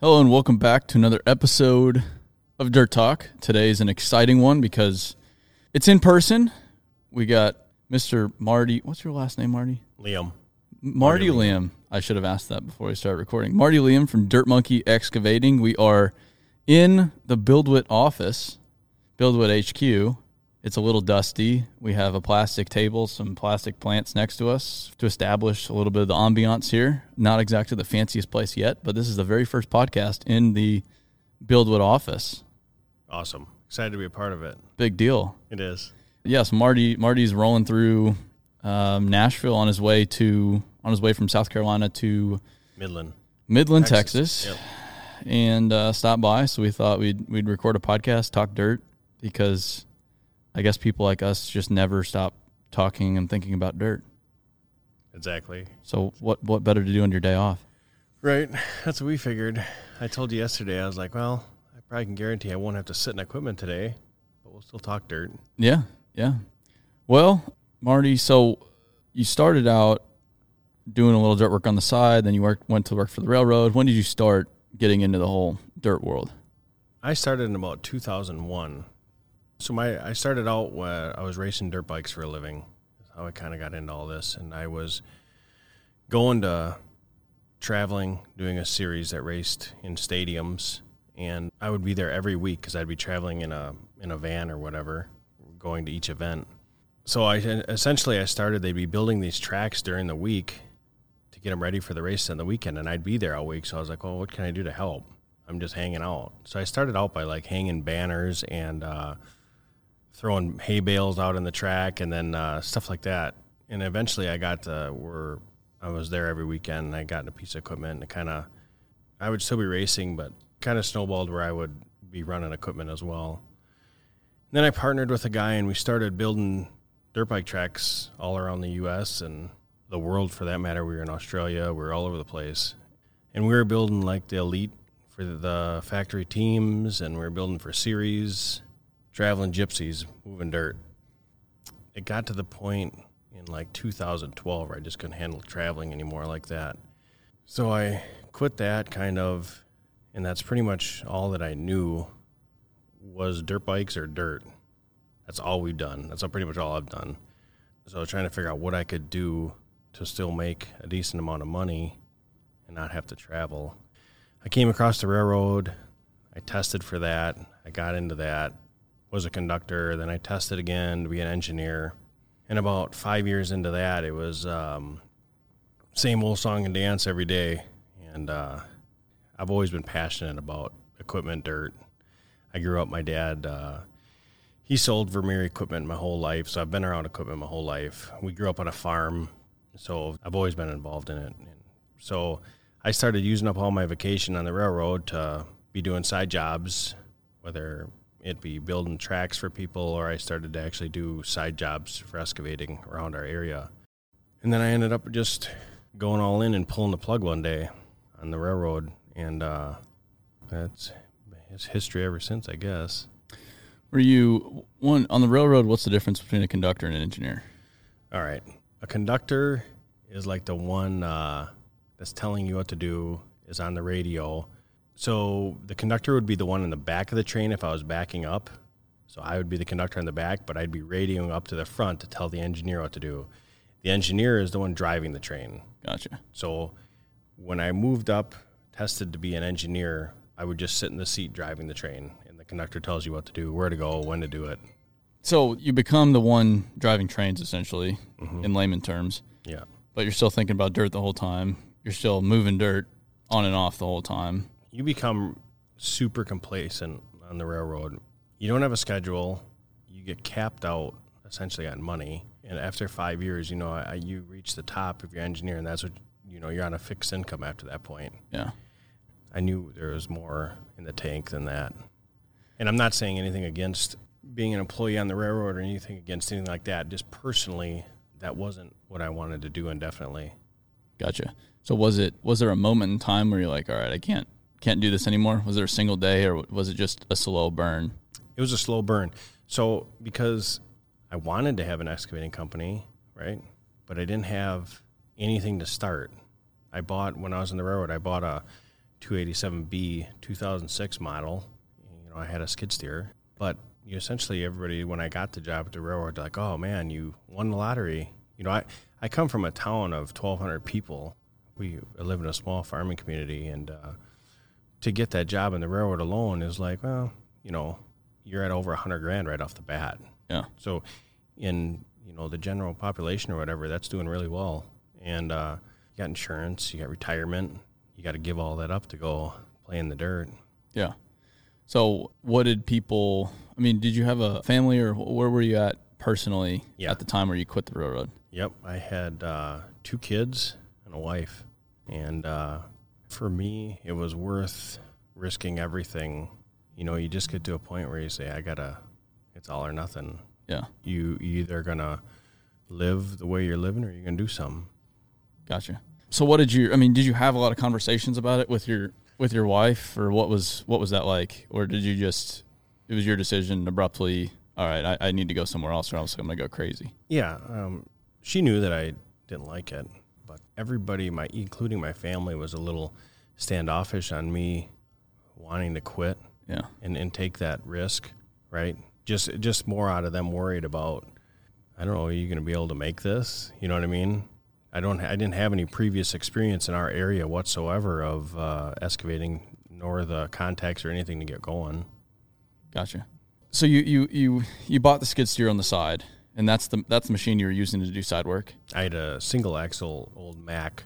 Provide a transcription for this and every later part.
Hello and welcome back to another episode of Dirt Talk. Today is an exciting one because it's in person. We got Mr. Marty. What's your last name, Marty? Liam. Marty, Liam. I should have asked that before we started recording. Marty Liam from Dirt Monkey Excavating. We are in the BuildWit office, BuildWit HQ. It's a little dusty. We have a plastic table, some plastic plants next to us to establish a little bit of the ambiance here. Not exactly the fanciest place yet, but this is the very first podcast in the BuildWit office. Awesome. Excited to be a part of it. Big deal. It is. Yes, Marty. Marty's rolling through um, Nashville on his way to on his way from South Carolina to Midland. Midland, Texas, Yep. and uh, stop by. So we thought we'd we'd record a podcast, talk dirt, because I guess people like us just never stop talking and thinking about dirt. Exactly. So what what better to do on your day off? Right. That's what we figured. I told you yesterday, I was like, well, I probably can guarantee I won't have to sit in equipment today, but we'll still talk dirt. Yeah, yeah. Well, Marty, so you started out doing a little dirt work on the side, then you worked went to work for the railroad. When did you start getting into the whole dirt world? I started in about 2001. So my I started out when I was racing dirt bikes for a living. That's how I kind of got into all this, and I was going to traveling, doing a series that raced in stadiums, and I would be there every week because I'd be traveling in a in a van or whatever, going to each event. So I essentially I started. They'd be building these tracks during the week to get them ready for the race on the weekend, and I'd be there all week. So I was like, well, what can I do to help? I'm just hanging out. So I started out by like hanging banners and uh, throwing hay bales out in the track and then uh, stuff like that. And eventually I got to where I was there every weekend and I got a piece of equipment and kind of, I would still be racing, but kind of snowballed where I would be running equipment as well. then I partnered with a guy and we started building dirt bike tracks all around the U.S. and the world for that matter. We were in Australia, we were all over the place. And we were building like the elite for the factory teams and we were building for series, traveling gypsies, moving dirt. It got to the point in like 2012 where I just couldn't handle traveling anymore like that. So I quit that kind of, and that's pretty much all that I knew was dirt bikes or dirt. That's all we've done. That's pretty much all I've done. So I was trying to figure out what I could do to still make a decent amount of money and not have to travel. I came across the railroad. I tested for that. I got into that. Was a conductor. Then I tested again to be an engineer. And about five years into that, it was um, same old song and dance every day. And uh, I've always been passionate about equipment, dirt. I grew up. My dad, uh, he sold Vermeer equipment my whole life, so I've been around equipment my whole life. We grew up on a farm, so I've always been involved in it. And so I started using up all my vacation on the railroad to be doing side jobs, whether it be building tracks for people or I started to actually do side jobs for excavating around our area. And then I ended up just going all in and pulling the plug one day on the railroad, and uh, that's it's history ever since, I guess. Were you one on the railroad? What's the difference between a conductor and an engineer? All right, a conductor is like the one uh, that's telling you what to do, is on the radio. So the conductor would be the one in the back of the train if I was backing up. So I would be the conductor in the back, but I'd be radioing up to the front to tell the engineer what to do. The engineer is the one driving the train. Gotcha. So when I moved up, tested to be an engineer, I would just sit in the seat driving the train, and the conductor tells you what to do, where to go, when to do it. So you become the one driving trains, essentially, mm-hmm. in layman terms. Yeah. But you're still thinking about dirt the whole time. You're still moving dirt on and off the whole time. You become super complacent on the railroad. You don't have a schedule. You get capped out essentially on money. And after five years, you know, I, you reach the top of your engineer, and that's what you know. You're on a fixed income after that point. Yeah. I knew there was more in the tank than that. And I'm not saying anything against being an employee on the railroad or anything against anything like that. Just personally, that wasn't what I wanted to do indefinitely. Gotcha. So was it was there a moment in time where you're like, all right, I can't can't do this anymore? Was there a single day, or was it just a slow burn? It was a slow burn. So because I wanted to have an excavating company, right? But I didn't have anything to start. I bought when I was in the railroad. I bought a 287B 2006 model. You know, I had a skid steer, but you essentially everybody when I got the job at the railroad, they're like, "Oh man, you won the lottery." You know, I I come from a town of 1,200 people. We live in a small farming community, and uh, to get that job in the railroad alone is like, well, you know, you're at over a 100 grand right off the bat. Yeah. So, in you know the general population or whatever, that's doing really well. And uh, you got insurance, you got retirement, you got to give all that up to go play in the dirt. Yeah. So, what did people? I mean, did you have a family, or where were you at personally Yeah. at the time where you quit the railroad? Yep, I had uh, two kids and a wife, and uh, for me, it was worth risking everything. You know, you just get to a point where you say, "I gotta," it's all or nothing. Yeah. You you either gonna live the way you're living, or you're gonna do something. Gotcha. So, what did you? I mean, did you have a lot of conversations about it with your with your wife, or what was what was that like, or did you just it was your decision abruptly? All right, I, I need to go somewhere else, or else I'm gonna go crazy. Yeah, um, she knew that I didn't like it, everybody, my including my family, was a little standoffish on me wanting to quit Yeah. and, and take that risk, right? Just just more out of them worried about, I don't know, are you going to be able to make this? You know what I mean? I don't. I didn't have any previous experience in our area whatsoever of uh, excavating, nor the contacts or anything to get going. Gotcha. So you you you you bought the skid steer on the side, and that's the that's the machine you were using to do side work. I had a single axle old Mack,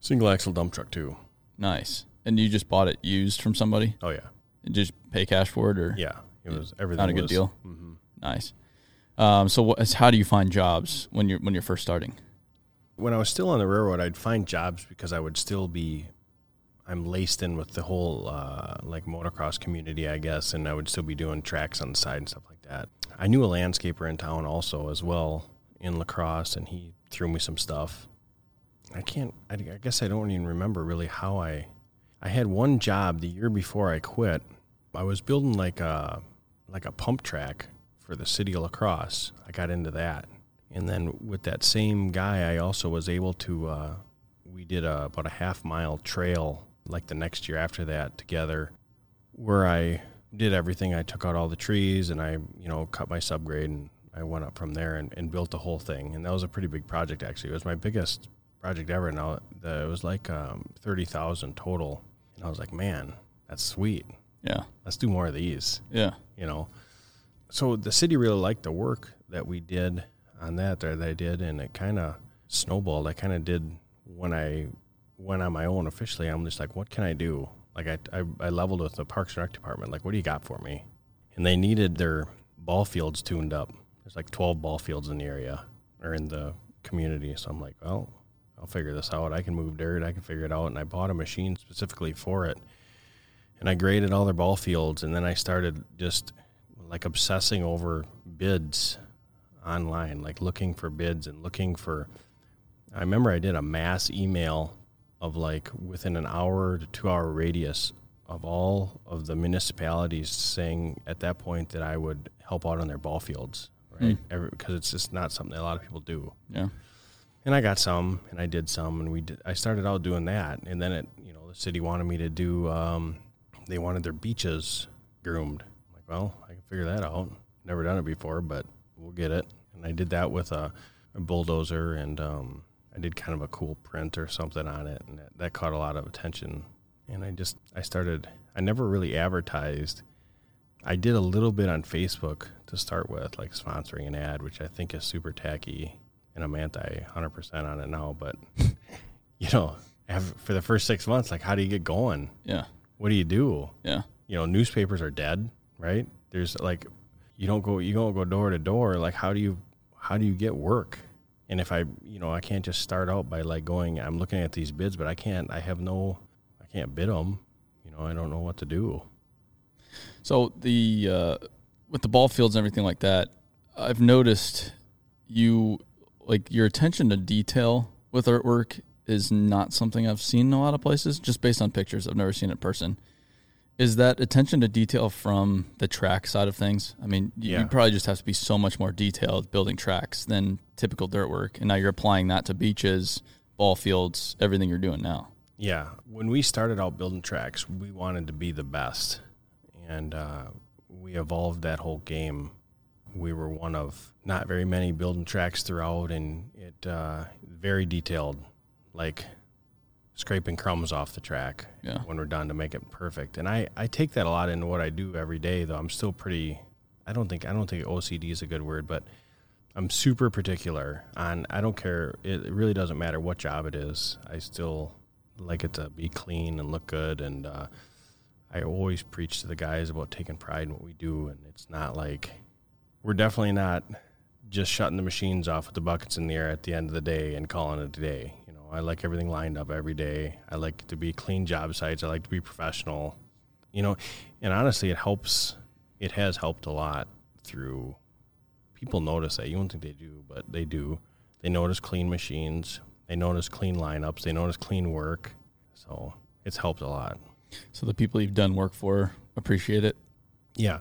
single axle dump truck too. Nice. And you just bought it used from somebody, Oh yeah, and just pay cash for it, or yeah. It was everything. Not a good was- deal. Nice. Um, so what, how do you find jobs when you're when you're first starting? when I was still on the railroad, I'd find jobs because I would still be, I'm laced in with the whole uh, like motocross community, I guess, and I would still be doing tracks on the side and stuff like that. I knew a landscaper in town also as well in La Crosse, and he threw me some stuff. I can't. I, I guess I don't even remember really how I. I had one job the year before I quit. I was building like a like a pump track for the city of La Crosse. I got into that, and then with that same guy, I also was able to. Uh, we did a, about a half mile trail like the next year after that together, where I did everything. I took out all the trees and I, you know, cut my subgrade and I went up from there and, and built the whole thing. And that was a pretty big project actually. It was my biggest project ever. Now the, it was like um, thirty thousand total, and I was like, man, that's sweet. Yeah. Let's do more of these Yeah. you know. So the city really liked the work that we did on that, that I did, and it kind of snowballed. I kind of did when I went on my own officially. I'm just like, what can I do? Like I, I, I leveled with the Parks and Rec department. Like, what do you got for me? And they needed their ball fields tuned up. There's like 12 ball fields in the area or in the community. So I'm like, well, I'll figure this out. I can move dirt. I can figure it out. And I bought a machine specifically for it and I graded all their ball fields, and then I started just like obsessing over bids online, like looking for bids and looking for. I remember I did a mass email of like within an hour to two hour radius of all of the municipalities saying at that point that I would help out on their ball fields, right? Because it's just not something that a lot of people do Yeah. and I got some, and I did some, and we did. I started out doing that, and then it, you know, the city wanted me to do. Um, they wanted their beaches groomed. I'm like, well, I can figure that out. Never done it before, but we'll get it. And I did that with a, a bulldozer, and um, I did kind of a cool print or something on it, and that, that caught a lot of attention. And I just, I started. I never really advertised. I did a little bit on Facebook to start with, like sponsoring an ad, which I think is super tacky, and I'm anti 100% on it now. But you know, have, for the first six months, like, how do you get going? Yeah. What do you do? Yeah. You know, newspapers are dead, right? There's like, you don't go, you don't go door to door. Like, how do you, how do you get work? And if I, you know, I can't just start out by like going, I'm looking at these bids, but I can't, I have no, I can't bid them. You know, I don't know what to do. So the uh, with the ball fields and everything like that, I've noticed you like your attention to detail with artwork is not something I've seen in a lot of places. Just based on pictures, I've never seen it in person. Is that attention to detail from the track side of things? I mean, you, Yeah. you probably just have to be so much more detailed building tracks than typical dirt work, and now you're applying that to beaches, ball fields, everything you're doing now. Yeah, when we started out building tracks, we wanted to be the best, and uh, we evolved that whole game. We were one of not very many building tracks throughout, and it uh, very detailed, like scraping crumbs off the track Yeah. when we're done to make it perfect. And I, I take that a lot into what I do every day. Though I'm still pretty. I don't think I don't think OCD is a good word, but I'm super particular on. I don't care. It really doesn't matter what job it is. I still like it to be clean and look good. And uh, I always preach to the guys about taking pride in what we do. And it's not like we're definitely not just shutting the machines off with the buckets in the air at the end of the day and calling it a day. Know, I like everything lined up every day. I like to be clean job sites. I like to be professional. You know, and honestly, it helps. It has helped a lot through people notice that. You don't think they do, but they do. They notice clean machines. They notice clean lineups. They notice clean work. So it's helped a lot. So the people you've done work for appreciate it. Yeah,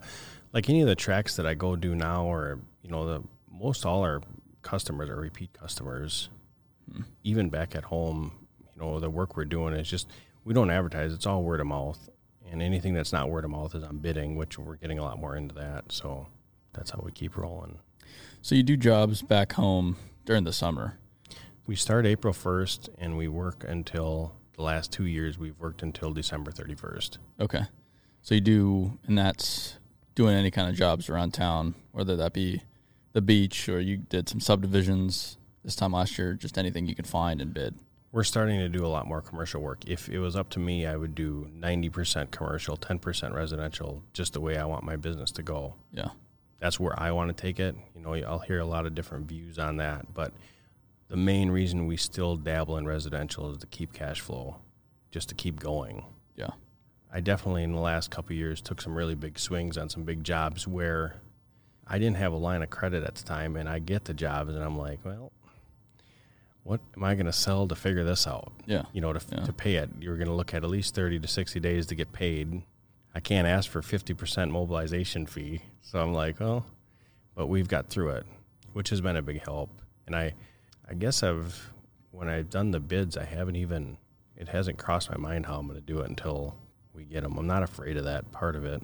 like any of the tracks that I go do now, or you know, the most all our customers are repeat customers. Even back at home, you know, the work we're doing is just we don't advertise; it's all word of mouth, and anything that's not word of mouth is on bidding, which we're getting a lot more into that. So that's how we keep rolling. So you do jobs back home during the summer. We start April first, and we work until the last two years. We've worked until December thirty first. Okay. So you do, and that's doing any kind of jobs around town, whether that be the beach or you did some subdivisions this time last year, just anything you could find and bid. We're starting to do a lot more commercial work. If it was up to me, I would do 90% commercial, 10% residential, just the way I want my business to go. Yeah. That's where I want to take it. You know, I'll hear a lot of different views on that, but the main reason we still dabble in residential is to keep cash flow, just to keep going. Yeah. I definitely in the last couple of years took some really big swings on some big jobs where I didn't have a line of credit at the time and I get the jobs and I'm like, well, what am I going to sell to figure this out? Yeah. You know, to, Yeah. to pay it, you're going to look at at least 30 to 60 days to get paid. I can't ask for 50% mobilization fee. So I'm like, well, but we've got through it, which has been a big help. And I, I guess I've, when I've done the bids, I haven't even, it hasn't crossed my mind how I'm going to do it until we get them. I'm not afraid of that part of it.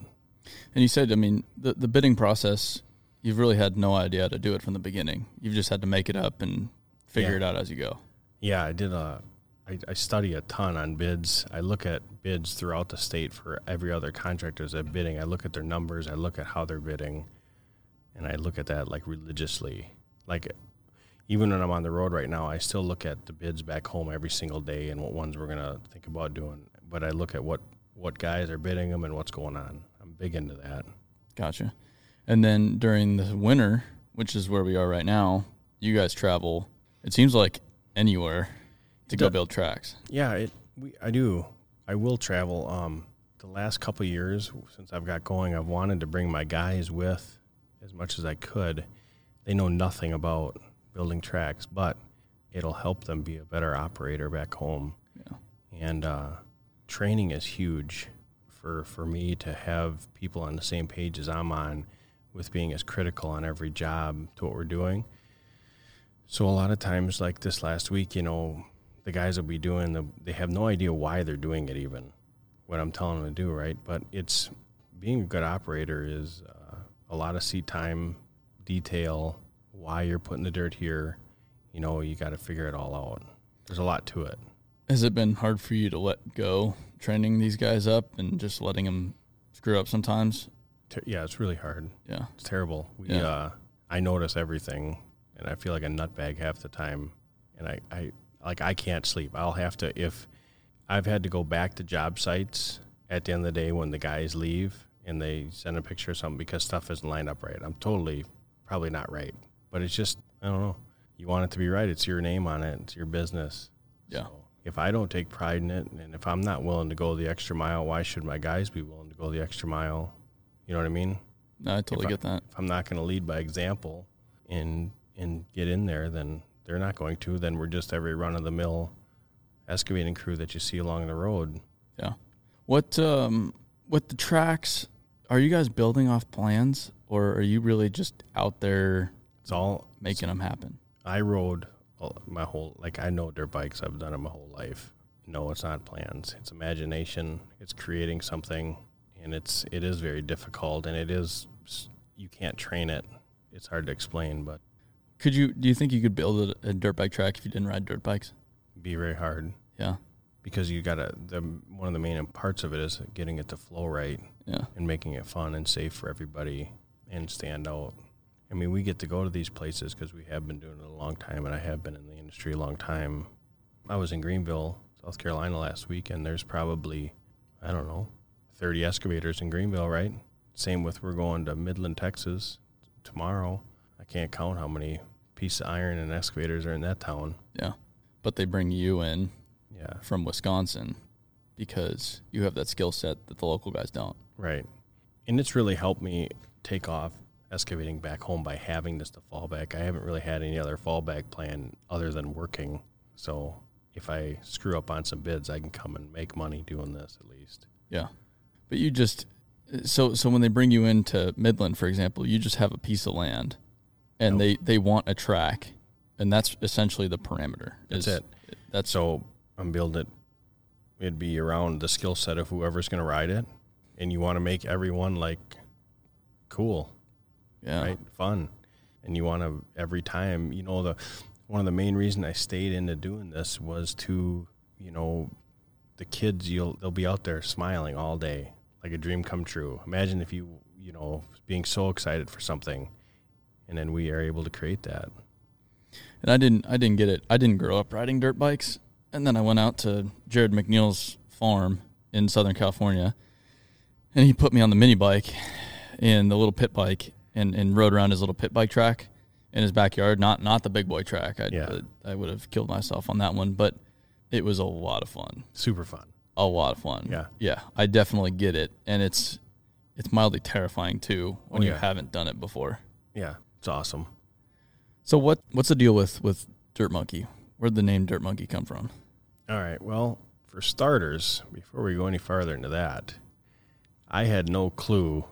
And you said, I mean, the, the bidding process, you've really had no idea how to do it from the beginning. You've just had to make it up and figure Yeah. it out as you go. Yeah, I did a. I, I study a ton on bids. I look at bids throughout the state for every other contractors that bidding. I look at their numbers. I look at how they're bidding, and I look at that like religiously. Like even when I'm on the road right now, I still look at the bids back home every single day and what ones we're gonna think about doing. But I look at what what guys are bidding them and what's going on. I'm big into that. Gotcha. And then during the winter, which is where we are right now, you guys travel, it seems like anywhere to go build tracks. Yeah, it. We, I do. I will travel. Um, the last couple of years since I've got going, I've wanted to bring my guys with as much as I could. They know nothing about building tracks, but it'll help them be a better operator back home. Yeah. And uh, training is huge for for me to have people on the same page as I'm on, with being as critical on every job to what we're doing. So a lot of times, like this last week, you know, the guys will be doing the. They have no idea why they're doing it, even what I'm telling them to do, right? But it's being a good operator is uh, a lot of seat time, detail, why you're putting the dirt here. You know, you got to figure it all out. There's a lot to it. Has it been hard for you to let go training these guys up and just letting them screw up sometimes? Yeah, it's really hard. Yeah. It's terrible. We, Yeah. uh, I notice everything, and I feel like a nutbag half the time. And I, I, like, I can't sleep. I'll have to if I've had to go back to job sites at the end of the day when the guys leave and they send a picture or something because stuff isn't lined up right. I'm totally probably not right, but it's just I don't know. You want it to be right. It's your name on it. It's your business. Yeah. So if I don't take pride in it, and if I'm not willing to go the extra mile, why should my guys be willing to go the extra mile? You know what I mean? No, I totally If I- get that. If I'm not going to lead by example and and get in there, then they're not going to. Then we're just every run of the mill excavating crew that you see along the road. Yeah. What um with the tracks, are you guys building off plans or are you really just out there It's all making them happen? I rode all- my whole like I know dirt bikes. I've done it my whole life, No, it's not plans. It's imagination. It's creating something, and it's it is very difficult, and it is you can't train it. It's hard to explain, but Could you? Do you think you could build a, a dirt bike track if you didn't ride dirt bikes? be very hard Yeah, because you got to. The one of the main parts of it is getting it to flow right yeah, and making it fun and safe for everybody and stand out. I mean, we get to go to these places because we have been doing it a long time, and I have been in the industry a long time. I was in Greenville, South Carolina last week, and there's probably, I don't know, 30 excavators in Greenville, right? Same with we're going to Midland, Texas tomorrow. I can't count how many pieces of iron and excavators are in that town. yeah. But they bring you in Yeah, from Wisconsin because you have that skill set that the local guys don't. right. And it's really helped me take off excavating back home by having this to fall back. I haven't really had any other fallback plan other than working. So if I screw up on some bids, I can come and make money doing this at least. Yeah. But you just so so when they bring you into Midland, for example, you just have a piece of land and Nope. they they want a track and that's essentially the parameter. That's is- it. That's So I'm building it. It'd be around the skill set of whoever's going to ride it, and you want to make everyone like cool, yeah. right? Fun, and you want to every time. You know the one of the main reason I stayed into doing this was to you know the kids. You'll they'll be out there smiling all day like a dream come true. Imagine if you you know being so excited for something, and then we are able to create that. And I didn't I didn't get it. I didn't grow up riding dirt bikes. And then I went out to Jared McNeil's farm in Southern California and he put me on the mini bike and the little pit bike and, and rode around his little pit bike track in his backyard. Not not the big boy track. I Yeah. I would have killed myself on that one, but it was a lot of fun. Super fun. A lot of fun. Yeah. Yeah. I definitely get it. And it's it's mildly terrifying too when Oh, you haven't done it before. Yeah, it's awesome. So what what's the deal with with Dirt Monkey? Where'd the name Dirt Monkey come from? All right. Well, for starters, before we go any farther into that, I had no clue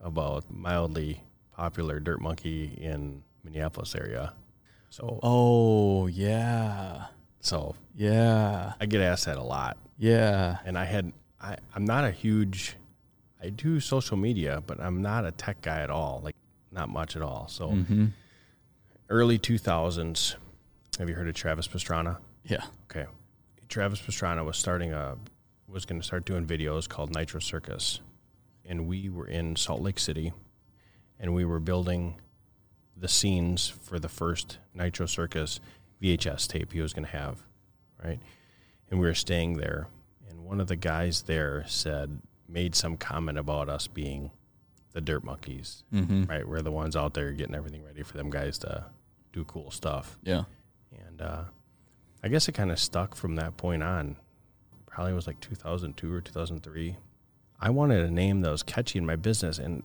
about mildly popular dirt monkey in Minneapolis area. So, Oh yeah, so yeah, I get asked that a lot, yeah. and I had I I'm not a huge I do social media, but I'm not a tech guy at all. Like not much at all. So Mm-hmm. early 2000s. Have you heard of Travis Pastrana? Yeah. Okay. Travis Pastrana was starting a was going to start doing videos called Nitro Circus, and we were in Salt Lake City, and we were building the scenes for the first Nitro Circus VHS tape he was going to have, right? And we were staying there, and one of the guys there said made some comment about us being the Dirt Monkeys, Mm-hmm. right? We're the ones out there getting everything ready for them guys to do cool stuff. Yeah. And uh, I guess it kind of stuck from that point on. Probably was like 2002 or 2003. I wanted a name that was catchy in my business. And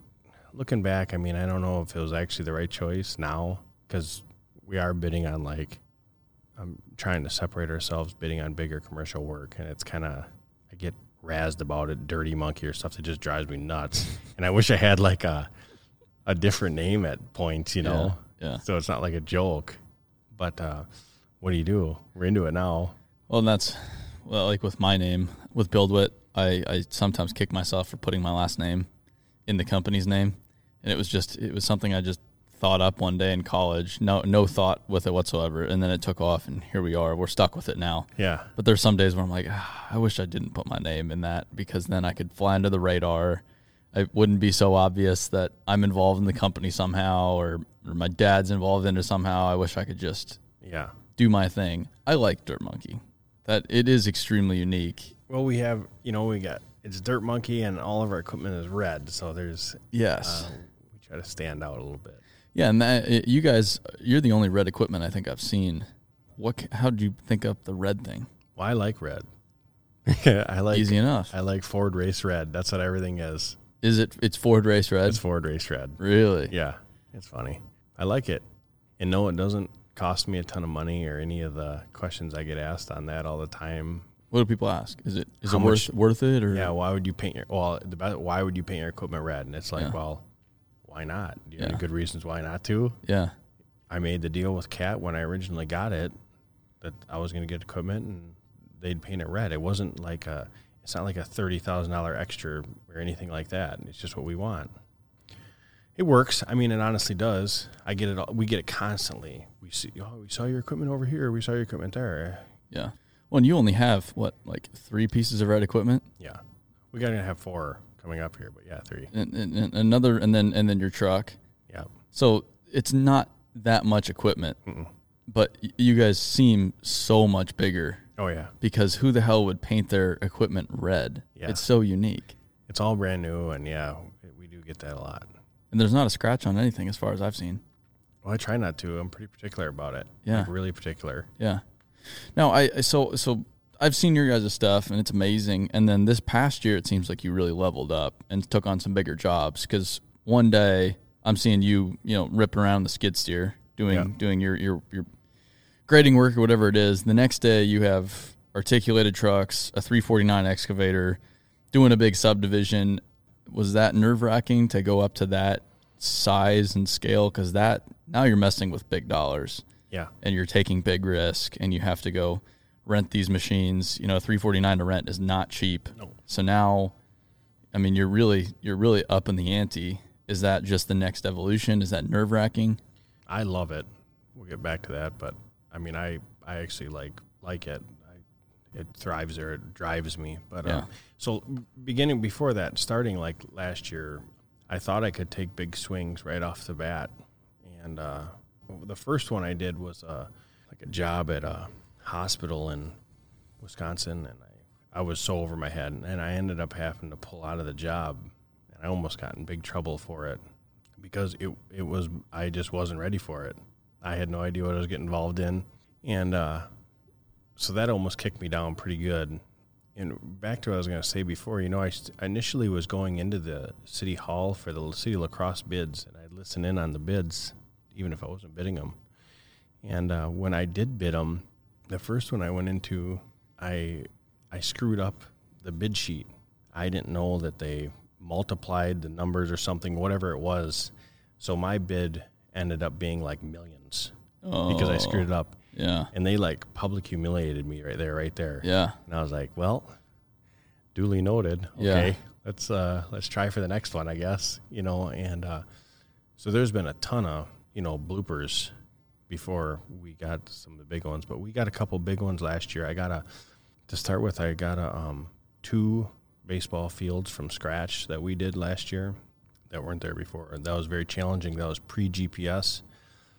looking back, I mean, I don't know if it was actually the right choice now because we are bidding on like, I'm trying to separate ourselves bidding on bigger commercial work. And it's kind of, razzed about it, dirty monkey or stuff that just drives me nuts. and I wish I had like a, a different name at points, you know? Yeah. so it's not like a joke. But uh, what do you do? We're into it now. Well, and that's well, like with my name with BuildWit, I I sometimes kick myself for putting my last name in the company's name, and it was just it was something I just thought up one day in college. No no thought with it whatsoever, and then it took off, and here we are. We're stuck with it now. Yeah, But there's some days where I'm like, ah, I wish I didn't put my name in that because then I could fly under the radar. It wouldn't be so obvious that I'm involved in the company somehow or, or my dad's involved in it somehow. I wish I could just yeah. do my thing. I like Dirt Monkey. That it is extremely unique. Well, we have you know we got it's Dirt Monkey and all of our equipment is red, so there's Yes. uh, we try to stand out a little bit. Yeah, and that it, you guys, you're the only red equipment I think I've seen. What? How did you think up the red thing? Well, I like red. I like Easy enough. I like Ford Race Red. That's what everything is. Is it? It's Ford Race Red. It's Ford Race Red. really? Yeah, it's funny. I like it, and no, it doesn't cost me a ton of money or any of the questions I get asked on that all the time. What do people ask? Is it is How it much- worth worth it or? Yeah, why would you paint your well? The best, why would you paint your equipment red? And it's like, Yeah. well, why not? Do you have Yeah. any good reasons why not to? Yeah. I made the deal with Cat when I originally got it that I was going to get equipment, and they'd paint it red. It wasn't like a it's not like a thirty thousand dollar extra or anything like that. It's just what we want. It works. I mean, it honestly does. I get it. All, we get it constantly. We see. Oh, we saw your equipment over here. We saw your equipment there. Yeah. Well, and you only have what, like three pieces of red equipment, Yeah, we got to have four coming up here, but yeah, three. and, and, and another, and then and then your truck. Yeah, So it's not that much equipment, Mm-mm. but you guys seem so much bigger oh yeah, because who the hell would paint their equipment red? Yeah. It's so unique, it's all brand new, and yeah, we do get that a lot. and there's not a scratch on anything as far as I've seen. Well, I try not to. I'm pretty particular about it. Yeah. Like, really particular. Yeah. Now I I- so so I've seen your guys' stuff and it's amazing. And then this past year, it seems like you really leveled up and took on some bigger jobs. Because one day I'm seeing you, you know, ripping around the skid steer, doing Yeah. doing your your your grading work or whatever it is. The next day you have articulated trucks, a 349 excavator, doing a big subdivision. Was that nerve wracking to go up to that size and scale? Because that now you're messing with big dollars Yeah, and you're taking big risk and you have to go rent these machines you know 349 to rent is not cheap No. so now i mean you're really you're really up in the ante is that just the next evolution is that nerve wracking I love it. We'll get back to that, but I mean, I I actually like like it. I, it thrives or it drives me. But Yeah. um, so beginning before that, starting like last year, I thought I could take big swings right off the bat, and uh, the first one I did was uh, like a job at a hospital in Wisconsin, and I I was so over my head, and I ended up having to pull out of the job, and I almost got in big trouble for it because it it was I just wasn't ready for it. I had no idea what I was getting involved in, and uh, so that almost kicked me down pretty good. And back to what I was going to say before, you know, I initially was going into the city hall for the city La Crosse bids, and I'd listen in on the bids, even if I wasn't bidding them. And uh, when I did bid them, the first one I went into, I I screwed up the bid sheet. I didn't know that they multiplied the numbers or something, whatever it was. So my bid ended up being like millions because I screwed it up. yeah And they like public humiliated me right there, right there. yeah And I was like, well, duly noted. Yeah. Okay, let's uh, let's try for the next one, I guess. You know, and uh, so there's been a ton of you know bloopers before we got some of the big ones, but we got a couple big ones last year. I got a to start with. I got a um, two baseball fields from scratch that we did last year that weren't there before. And that was very challenging. That was pre GPS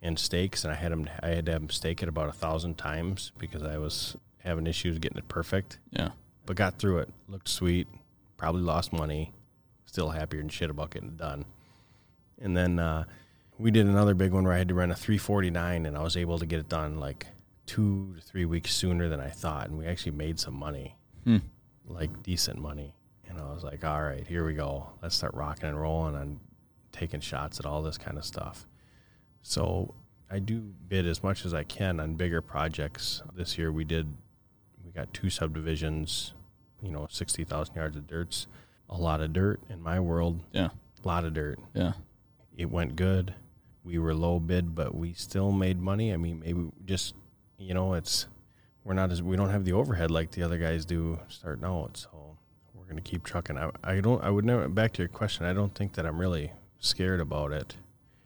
and stakes, and I had them. I had to have them stake it about a thousand times because I was having issues getting it perfect. yeah But got through it. Looked sweet. Probably lost money. Still happier than shit about getting it done. And then uh, we did another big one where I had to run a 349, and I was able to get it done like two to three weeks sooner than I thought, and we actually made some money, Hmm. like decent money. And I was like, all right, here we go. Let's start rocking and rolling on taking shots at all this kind of stuff. So I do bid as much as I can on bigger projects. This year we did, we got two subdivisions, you know, 60,000 yards of dirts, a lot of dirt in my world, yeah a lot of dirt. yeah It went good. We were low bid, but we still made money. I mean, maybe just, you know, it's, we're not as, we don't have the overhead like the other guys do starting out. So we're to keep trucking. I, I don't, I would never, back to your question, I don't think that I'm really scared about it.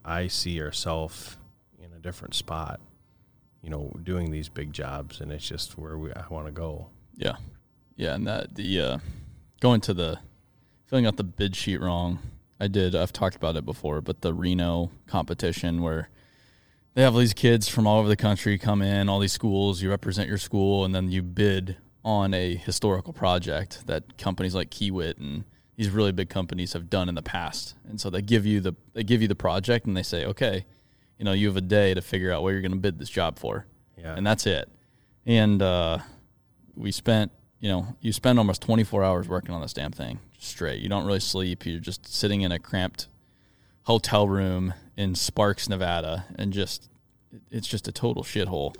I see ourselves in a different spot, you know, doing these big jobs, and it's just where we I want to go. yeah yeah and that the uh going to the filling out the bid sheet wrong i did i've talked about it before but the reno competition where they have all these kids from all over the country come in, all these schools, you represent your school, and then you bid on a historical project that companies like Kiewit and these really big companies have done in the past. And so they give you the they give you the project and they say, okay, you know, you have a day to figure out what you're going to bid this job for, Yeah. and that's it. And uh, we spent, you know, you spend almost 24 hours working on this damn thing straight. You don't really sleep. You're just sitting in a cramped hotel room in Sparks, Nevada, and just it's just a total shithole.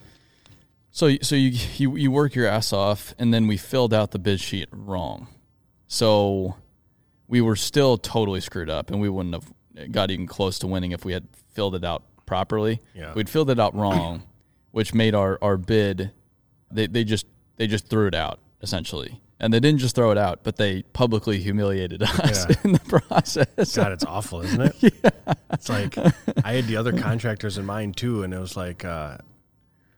So so you you you work your ass off, and then we filled out the bid sheet wrong. So we were still totally screwed up, and we wouldn't have got even close to winning if we had filled it out properly. Yeah. We'd filled it out wrong, which made our our bid. They they just they just threw it out essentially. And they didn't just throw it out, but they publicly humiliated us Yeah. in the process. God, it's awful, isn't it? yeah. It's like I had the other contractors in mind too, and it was like uh,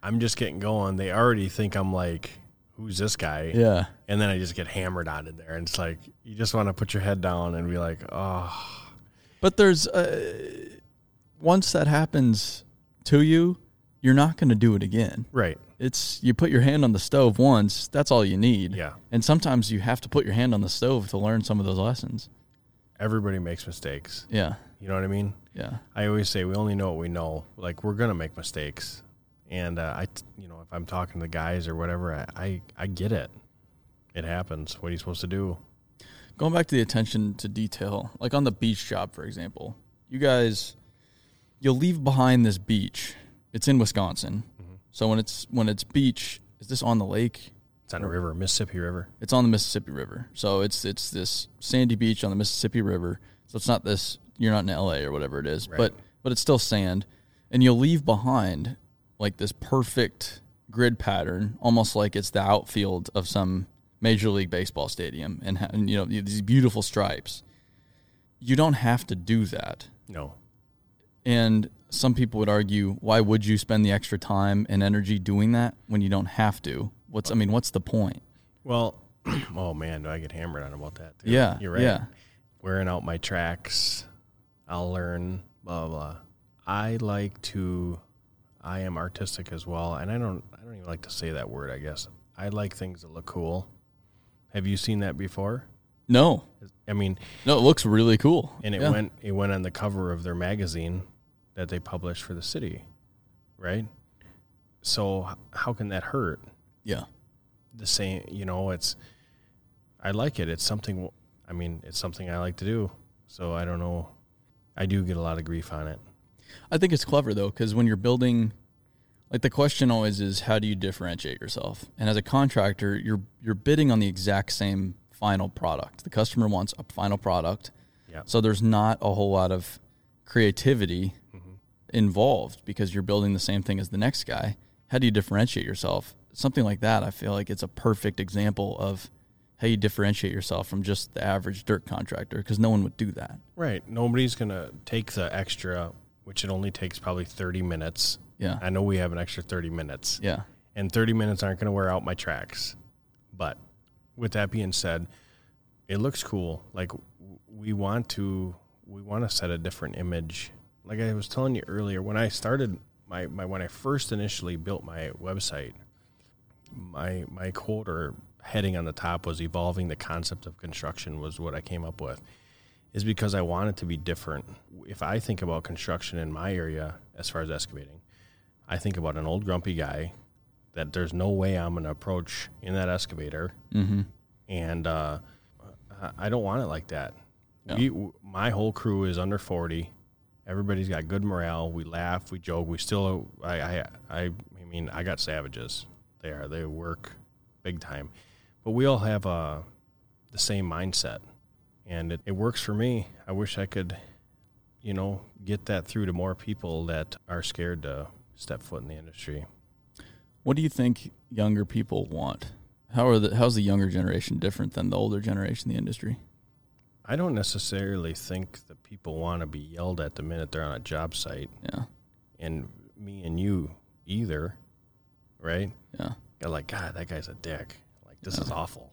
I'm just getting going. They already think I'm like, who's this guy? Yeah. And then I just get hammered on it there, and it's like you just want to put your head down and be like, oh, But there's uh, once that happens to you, you're not going to do it again. right, It's you put your hand on the stove once, that's all you need. yeah. And sometimes you have to put your hand on the stove to learn some of those lessons. Everybody makes mistakes. Yeah. You know what I mean? Yeah. I always say we only know what we know. Like we're gonna make mistakes, and uh, I, you know, if I'm talking to guys or whatever, I, I, I get it. It happens. What are you supposed to do? Going back to the attention to detail, like on the beach job, for example, you guys, you'll leave behind this beach. It's in Wisconsin, so when it's when it's beach, is this on the lake? It's on a river, Mississippi River. It's on the Mississippi River, so it's it's this sandy beach on the Mississippi River. So it's not this. You're not in L.A. or whatever it is, Right. but but it's still sand, and you'll leave behind like this perfect grid pattern, almost like it's the outfield of some major league baseball stadium, and, ha- and you know these beautiful stripes. You don't have to do that, No, and some people would argue, why would you spend the extra time and energy doing that when you don't have to? What's I mean, what's the point? well, oh man, do I get hammered on about that? Too. Yeah, you're right. yeah. Wearing out my tracks, I'll learn. Blah blah. blah. I like to. I am artistic as well, and I don't. I don't even like to say that word. I guess I like things that look cool. Have you seen that before? No, I mean, No, it looks really cool. and it Yeah. went it went on the cover of their magazine that they publish for the city, right? So how can that hurt? Yeah. The same, you know, it's I like it. It's something I mean, it's something I like to do. So I don't know. I do get a lot of grief on it. I think it's clever though, because when you're building, like the question always is, how do you differentiate yourself? And as a contractor, you're you're bidding on the exact same final product. The customer wants a final product, Yeah. so there's not a whole lot of creativity involved because you're building the same thing as the next guy. How do you differentiate yourself? Something like that, I feel like it's a perfect example of how you differentiate yourself from just the average dirt contractor because no one would do that. Right. Nobody's going to take the extra which it only takes probably 30 minutes. Yeah. I know we have an extra 30 minutes. Yeah. and 30 minutes aren't going to wear out my tracks. But with that being said, it looks cool. Like we want to we want to set a different image. Like I was telling you earlier, when I started my, my when I first initially built my website, my my quote or heading on the top was evolving the concept of construction was what I came up with. Is because I want it to be different. If I think about construction in my area as far as excavating, I think about an old grumpy guy that there's no way I'm going to approach in that excavator, Mm-hmm. and uh, I- don't want it like that. We, my whole crew is under forty. Everybody's got good morale. We laugh, we joke. We still, I, I, I, I mean, I got savages. They are. They work big time, but we all have uh, the same mindset, and it, it works for me. I wish I could, you know, get that through to more people that are scared to step foot in the industry. What do you think younger people want? How are the how's the younger generation different than the older generation in the industry? I don't necessarily think that people want to be yelled at the minute they're on a job site, Yeah. and me and you either, right? Yeah. You're like, God, that guy's a dick. Like, this is awful.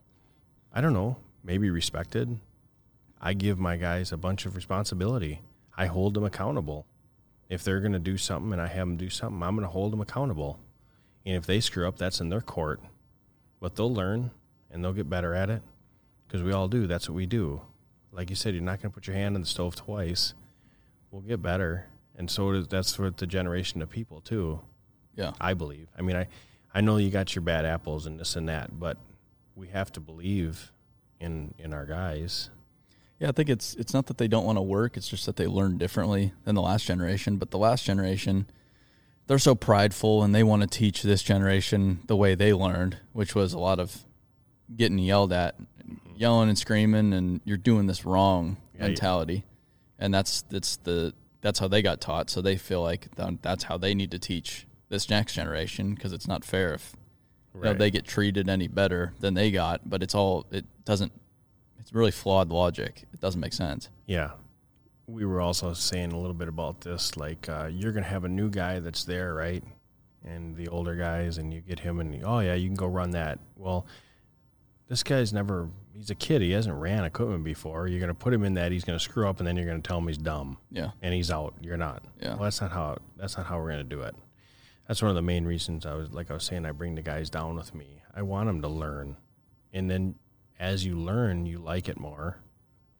I don't know. Maybe respected. I give my guys a bunch of responsibility. I hold them accountable. If they're going to do something and I have them do something, I'm going to hold them accountable. And if they screw up, that's in their court. But they'll learn and they'll get better at it because we all do. That's what we do. Like you said, you're not going to put your hand on the stove twice. We'll get better. And so that's what the generation of people, too. Yeah. I believe. I mean, I, I know you got your bad apples and this and that, but we have to believe in in our guys. Yeah, I think it's it's not that they don't want to work, it's just that they learn differently than the last generation, but the last generation they're so prideful and they want to teach this generation the way they learned, which was a lot of getting yelled at, yelling and screaming and you're doing this wrong Yeah, yeah. mentality. And that's that's the that's how they got taught, so they feel like that's how they need to teach this next generation because it's not fair if you know, they get treated any better than they got. But it's all it doesn't. It's really flawed logic. It doesn't make sense. Yeah. We were also saying a little bit about this. Like, uh, you're going to have a new guy that's there, right? And the older guys, and you get him, and oh, yeah, you can go run that. Well, this guy's never, he's a kid. He hasn't ran equipment before. You're going to put him in that. He's going to screw up, and then you're going to tell him he's dumb Yeah. and he's out. You're not. Yeah. Well, that's not how, that's not how we're going to do it. That's one of the main reasons I was, like I was saying, I bring the guys down with me. I want them to learn. And then as you learn, you like it more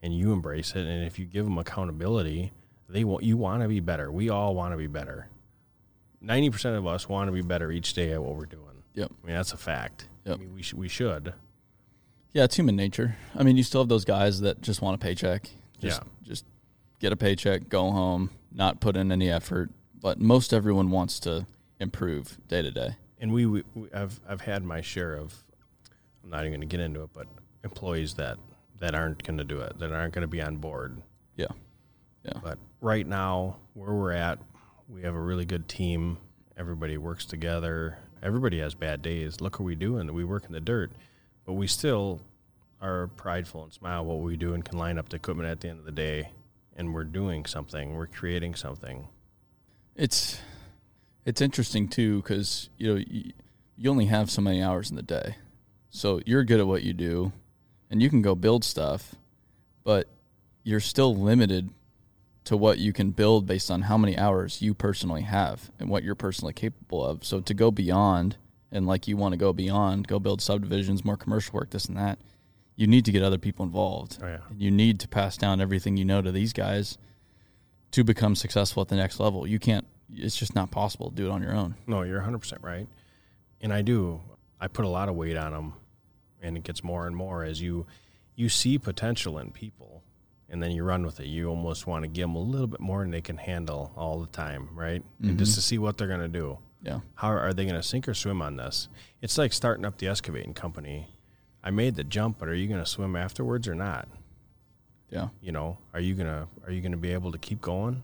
and you embrace it. And if you give them accountability, they want you want to be better. We all want to be better. Ninety percent of us want to be better each day at what we're doing. Yep. I mean that's a fact. Yep. I mean we sh- we should. Yeah, it's human nature. I mean, you still have those guys that just want a paycheck. Just, Yeah. Just get a paycheck, go home, not put in any effort. But most everyone wants to improve day to day. And we, we, I've I've had my share of. I'm not even going to get into it, but employees that that aren't going to do it, that aren't going to be on board. Yeah. Yeah. But right now, where we're at, we have a really good team. Everybody works together. Everybody has bad days. Look what we do, and we work in the dirt, but we still are prideful and smile what we do and can line up the equipment at the end of the day, and we're doing something. We're creating something. It's it's interesting too because you know you, you only have so many hours in the day, so you're good at what you do, and you can go build stuff, but you're still limited to what you can build based on how many hours you personally have and what you're personally capable of. So to go beyond and like you want to go beyond, go build subdivisions, more commercial work, this and that, you need to get other people involved. Oh yeah, And you need to pass down everything you know to these guys to become successful at the next level. You can't it's just not possible to do it on your own. no, you're 100 percent right, and I do. I put a lot of weight on them, and it gets more and more as you you see potential in people, and then you run with it. You almost want to give them a little bit more than they can handle all the time, right? And just mm-hmm. to see what they're going to do. Yeah. How are they going to sink or swim on this? It's like starting up the excavating company. I made the jump, but are you going to swim afterwards or not? Yeah. You know, are you gonna are you gonna be able to keep going?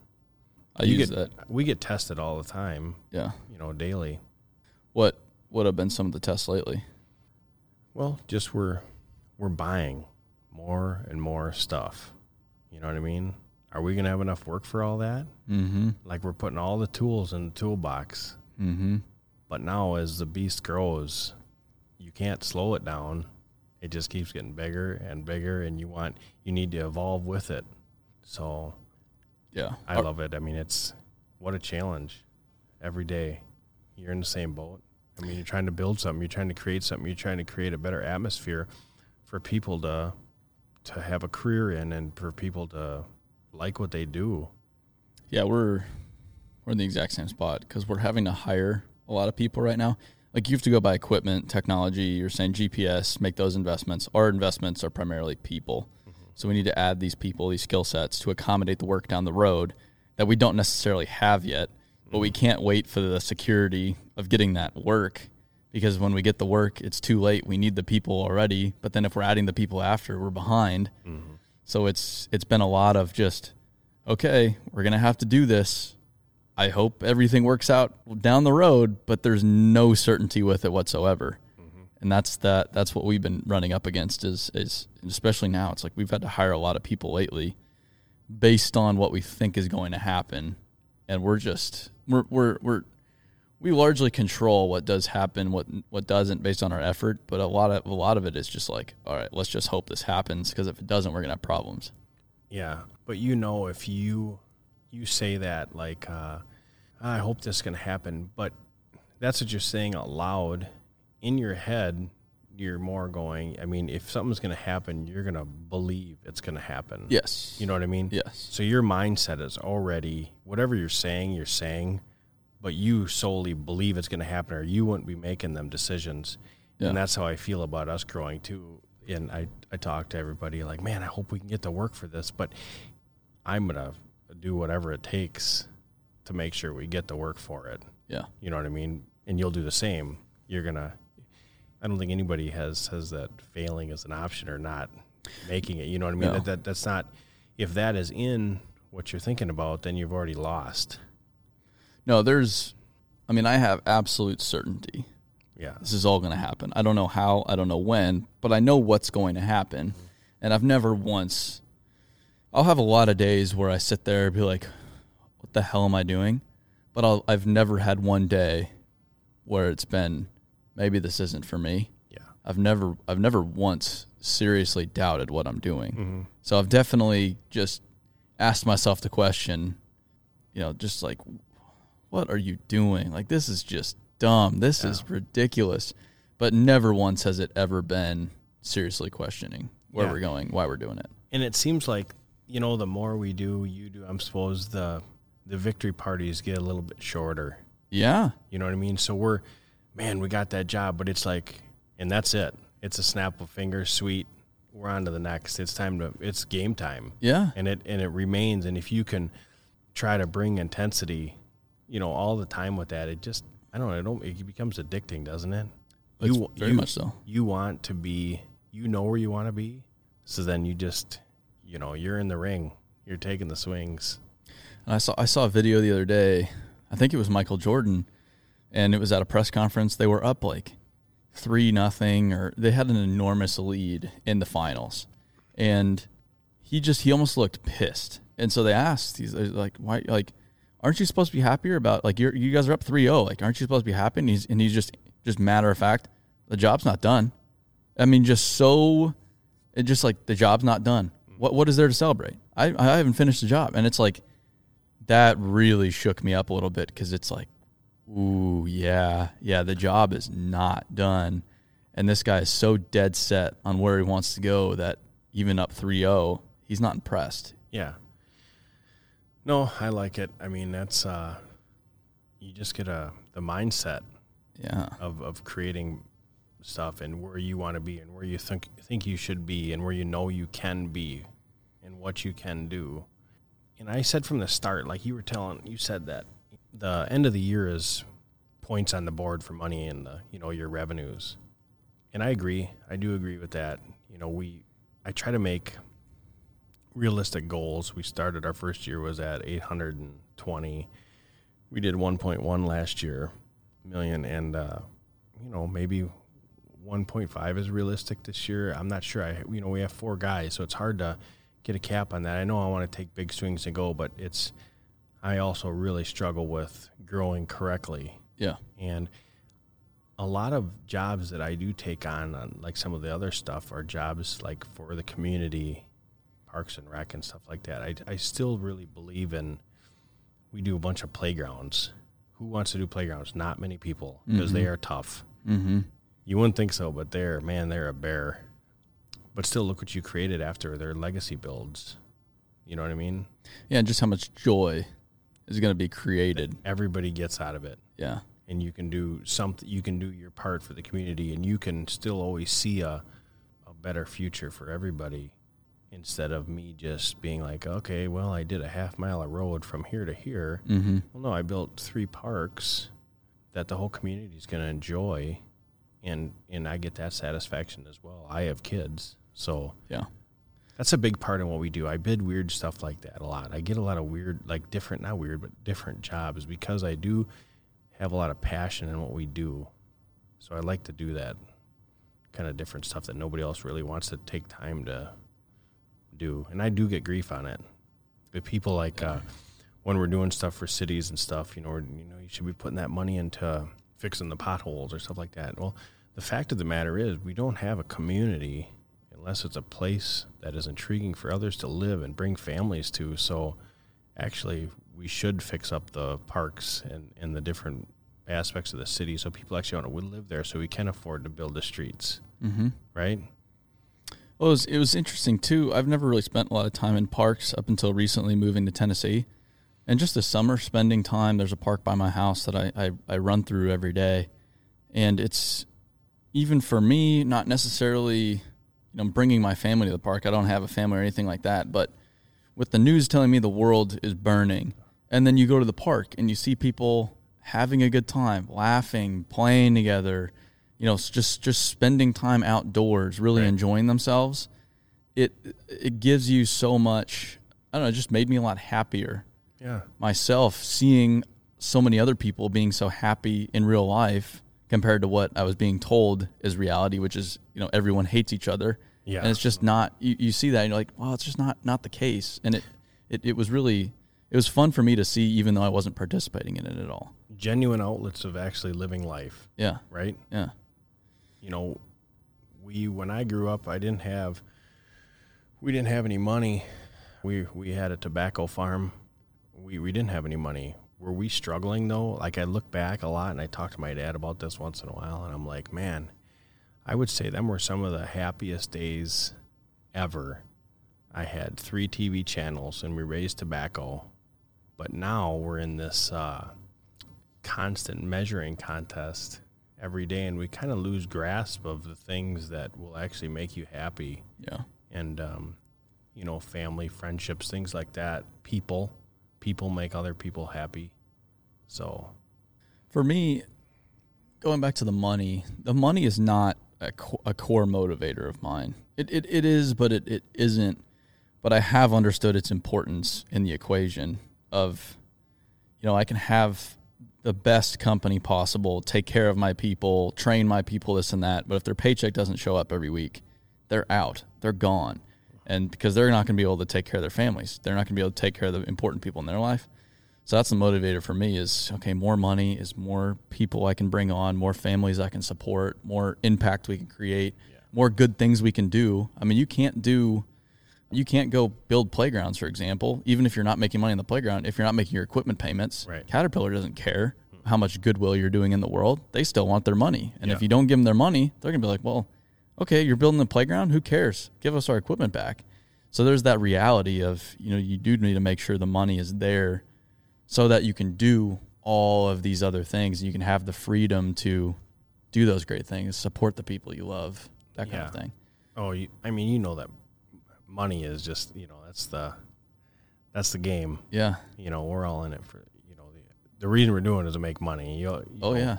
I you use get, that. We get tested all the time, Yeah. you know, daily. What would have been some of the tests lately? Well, just we're we're buying more and more stuff. You know what I mean? Are we gonna have enough work for all that? Mm-hmm. Like we're putting all the tools in the toolbox, Mm-hmm. but now as the beast grows, you can't slow it down. It just keeps getting bigger and bigger, and you want you need to evolve with it. So Yeah. I love it. I mean, it's what a challenge every day. You're in the same boat. I mean, you're trying to build something. You're trying to create something. You're trying to create a better atmosphere for people to to have a career in, and for people to like what they do. Yeah, we're we're in the exact same spot because we're having to hire a lot of people right now. Like you have to go buy equipment, technology. You're saying GPS, make those investments. Our investments are primarily people, mm-hmm. so we need to add these people, these skill sets to accommodate the work down the road that we don't necessarily have yet. But we mm-hmm. can't wait for the security of getting that work because when we get the work, it's too late. We need the people already, but then if we're adding the people after, we're behind. Mm-hmm. So it's it's been a lot of just okay, we're going to have to do this. I hope everything works out down the road, but there's no certainty with it whatsoever. And that's that that's what we've been running up against is is especially now it's like we've had to hire a lot of people lately based on what we think is going to happen and we're just we're we're we're we largely control what does happen, what what doesn't, based on our effort. But a lot of a lot of it is just like, all right, let's just hope this happens because if it doesn't, we're gonna have problems. Yeah, but you know, if you you say that like, uh, I hope this can happen, but that's what you're saying out loud. In your head, you're more going. I mean, if something's going to happen, you're going to believe it's going to happen. Yes, You know what I mean? Yes. So your mindset is already whatever you're saying, you're saying, but you solely believe it's going to happen, or you wouldn't be making them decisions. Yeah. And that's how I feel about us growing too. And I, I talk to everybody like, man, I hope we can get to work for this, but I'm gonna do whatever it takes to make sure we get the work for it. Yeah. You know what I mean? And you'll do the same. You're gonna. I don't think anybody has has that failing as an option or not making it. You know what I mean? No. That, that that's not. If that is in what you're thinking about, then you've already lost. No, there's, I mean, I have absolute certainty Yeah. This is all going to happen. I don't know how, I don't know when, but I know what's going to happen. And I've never once, I'll have a lot of days where I sit there and be like, what the hell am I doing? But I'll, I've never had one day where it's been, maybe this isn't for me. Yeah. I've never, I've never once seriously doubted what I'm doing. Mm-hmm. So I've definitely just asked myself the question, you know, just like, what are you doing? Like, this is just dumb. This is ridiculous. But never once has it ever been seriously questioning where Yeah. we're going, why we're doing it. And it seems like, you know, the more we do, you do, I'm suppose the the victory parties get a little bit shorter. Yeah. You know what I mean? So we're, man, we got that job, but it's like, and that's it. It's a snap of fingers, sweet. We're on to the next. It's time to. It's game time, Yeah. and it and it remains. And if you can try to bring intensity, you know, all the time with that, it just, I don't know, it, don't, it becomes addicting, doesn't it? It's you, very you- much so. You want to be, you know where you want to be, so then you just, you know, you're in the ring, you're taking the swings. And I saw I saw a video the other day. I think it was Michael Jordan, and it was at a press conference. They were up like three nothing, or they had an enormous lead in the finals, and he just he almost looked pissed. And so they asked, he's like, "Why? Like, aren't you supposed to be happier about like you're you guys are up 3-0. Like, aren't you supposed to be happy?" And he's and he's just just matter of fact, the job's not done. I mean, just so it just like the job's not done. What what is there to celebrate? I I haven't finished the job, and it's like that really shook me up a little bit because it's like, ooh, yeah, yeah, the job is not done. And this guy is so dead set on where he wants to go that even up 3 0, he's not impressed. Yeah. No, I like it. I mean, that's uh you just get a the mindset Yeah. of of creating stuff and where you want to be and where you think think you should be and where you know you can be and what you can do. And I said from the start, like you were telling, you said that the end of the year is points on the board for money and the you know your revenues. And I agree. I do agree with that. You know, we I try to make realistic goals. We started our first year was at 820. We did 1.1 last year million and uh, you know maybe 1.5 is realistic this year. I'm not sure. I you know we have four guys, so it's hard to get a cap on that. I know I want to take big swings and go, but it's I also really struggle with growing correctly Yeah. and a lot of jobs that I do take on, on like some of the other stuff, are jobs like for the community, parks and rec and stuff like that. I, I still really believe in. We do a bunch of playgrounds. Who wants to do playgrounds? Not many people because they are tough. Mm-hmm. You wouldn't think so, but they're man, they're a bear. But still, look what you created after their legacy builds. You know what I mean? Yeah. And just how much joy is going to be created. Everybody gets out of it. Yeah. and you can do something you can do your part for the community and you can still always see a, a better future for everybody instead of me just being like okay well i did a half mile of road from here to here Mm-hmm. well no i built three parks that the whole community is going to enjoy and and i get that satisfaction as well i have kids so Yeah. that's a big part of what we do. I bid weird stuff like that a lot. I get a lot of weird, like different, not weird, but different jobs because I do have a lot of passion in what we do. So I like to do that kind of different stuff that nobody else really wants to take time to do. And I do get grief on it. But people like uh, when we're doing stuff for cities and stuff, you know, you know, you should be putting that money into fixing the potholes or stuff like that. Well, the fact of the matter is, we don't have a community unless it's a place that is intriguing for others to live and bring families to. So, actually, we should fix up the parks and, and the different aspects of the city so people actually want to live there so we can afford to build the streets, Mm-hmm. right? Well, it was, it was interesting too. I've never really spent a lot of time in parks up until recently moving to Tennessee. And just the summer spending time, there's a park by my house that I, I, I run through every day. And it's even for me, not necessarily, you know, bringing my family to the park. I don't have a family or anything like that. But with the news telling me the world is burning, and then you go to the park and you see people having a good time, laughing, playing together, you know, just just spending time outdoors, really Right. enjoying themselves. It it gives you so much. I don't know. It just made me a lot happier Yeah. myself seeing so many other people being so happy in real life compared to what I was being told is reality, which is you know everyone hates each other. Yeah. and it's just not. You, you see that and you're like, well, it's just not not the case. And it, it it was really it was fun for me to see, even though I wasn't participating in it at all. Genuine outlets of actually living life, Yeah, right? yeah, you know, we when I grew up, I didn't have we didn't have any money. We we had a tobacco farm. We we didn't have any money. Were we struggling though? Like I look back a lot and I talk to my dad about this once in a while and I'm like, man, I would say them were some of the happiest days ever. I had three TV channels and we raised tobacco. But now we're in this uh, constant measuring contest every day and we kind of lose grasp of the things that will actually make you happy yeah. and um, you know family friendships things like that people people make other people happy so For me, going back to the money, the money is not a, co- a core motivator of mine. It, it, it is, but it, it isn't. But I have understood its importance in the equation of, you know, I can have the best company possible, take care of my people, train my people, this and that. But if their paycheck doesn't show up every week, they're out, they're gone. And because they're not going to be able to take care of their families, they're not going to be able to take care of the important people in their life. So that's the motivator for me is okay, more money is more people I can bring on, more families I can support, more impact we can create, more good things we can do. I mean, you can't do you can't go build playgrounds, for example, even if you're not making money in the playground, if you're not making your equipment payments. Right. Caterpillar doesn't care how much goodwill you're doing in the world. They still want their money. And if you don't give them their money, they're going to be like, "Well, okay, you're building the playground, who cares? Give us our equipment back." So there's that reality of, you know, you do need to make sure the money is there so that you can do all of these other things you can have the freedom to do those great things, support the people you love, that kind of thing. oh you, i mean you know that money is just you know that's the that's the game Yeah. you know we're all in it for you know the, the reason we're doing it is to make money you, you Oh know, yeah.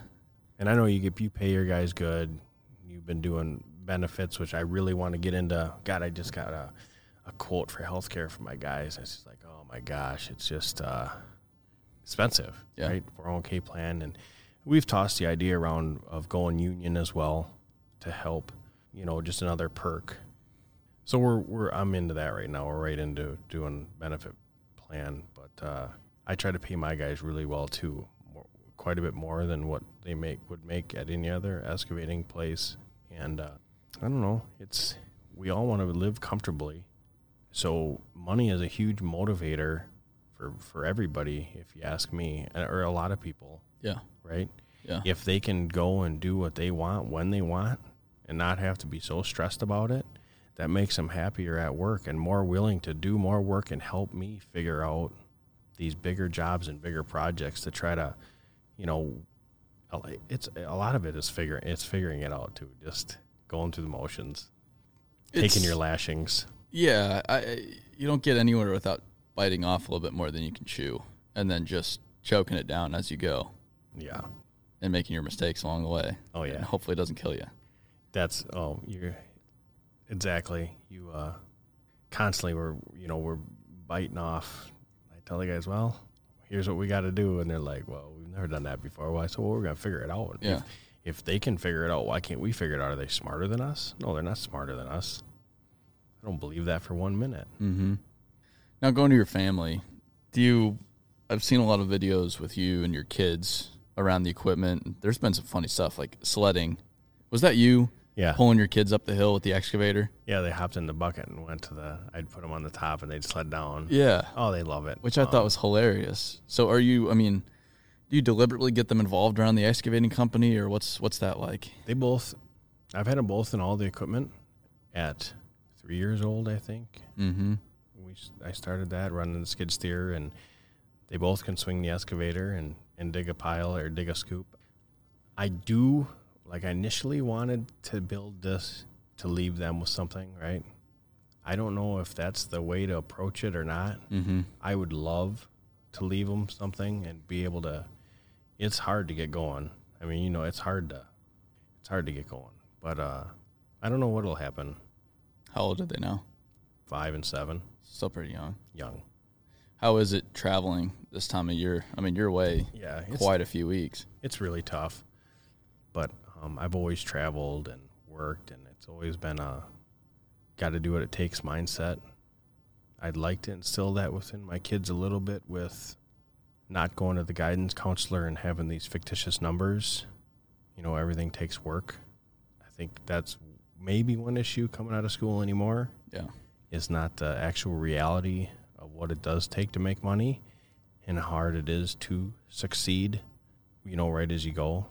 And I know you get you pay your guys good. You've been doing benefits, which I really want to get into. God, I just got a, a quote for healthcare for my guys. It's just like, oh my gosh, it's just uh, expensive, Yeah. right? 401k plan, and we've tossed the idea around of going union as well to help. You know, just another perk. So we're we're I'm into that right now. We're right into doing benefit plan, but uh, I try to pay my guys really well too, more, quite a bit more than what they make would make at any other excavating place. And uh, I don't know, it's we all want to live comfortably, so money is a huge motivator for for everybody. If you ask me, uh, or a lot of people, Yeah. right? Yeah. if they can go and do what they want when they want and not have to be so stressed about it, that makes them happier at work and more willing to do more work and help me figure out these bigger jobs and bigger projects to try to, you know, it's a lot of it is figuring it's figuring it out too, just going through the motions, taking your lashings. Yeah, I, you don't get anywhere without biting off a little bit more than you can chew, and then just choking it down as you go, Yeah. and making your mistakes along the way. Oh, yeah. and hopefully it doesn't kill you. That's oh you're exactly you uh constantly we're you know we're biting off i tell the guys well here's what we got to do and they're like well we've never done that before well so we're gonna figure it out Yeah. if, if they can figure it out why can't we figure it out are they smarter than us no they're not smarter than us i don't believe that for one minute Mm-hmm. Now going to your family, do you? I've seen a lot of videos with you and your kids around the equipment. There's been some funny stuff like sledding. Was that you? Yeah. Pulling your kids up the hill with the excavator. yeah they hopped in the bucket and went to the i'd put them on the top and they'd sled down Yeah. oh they love it Which I thought was hilarious. So are you? I mean, do you deliberately get them involved around the excavating company, or what's what's that like? They both, I've had them both in all the equipment at three years old, I think. Mm-hmm. We I started that running the skid steer, and they both can swing the excavator and, and dig a pile or dig a scoop. I do like I initially wanted to build this to leave them with something, right? I don't know if that's the way to approach it or not. Mm-hmm. I would love to leave them something and be able to. It's hard to get going. I mean, you know, it's hard to, it's hard to get going. But uh, I don't know what'll happen. How old are they now? Five and seven, Still pretty young. young. How is it traveling this time of year? I mean, you're away Yeah, quite a few weeks. it's really tough. but um, I've always traveled and worked, and it's always been a got to do what it takes mindset. I'd like to instill that within my kids a little bit with not going to the guidance counselor and having these fictitious numbers. You know, everything takes work. I think that's maybe one issue coming out of school anymore Yeah. is not the actual reality of what it does take to make money and how hard it is to succeed, you know, right as you go.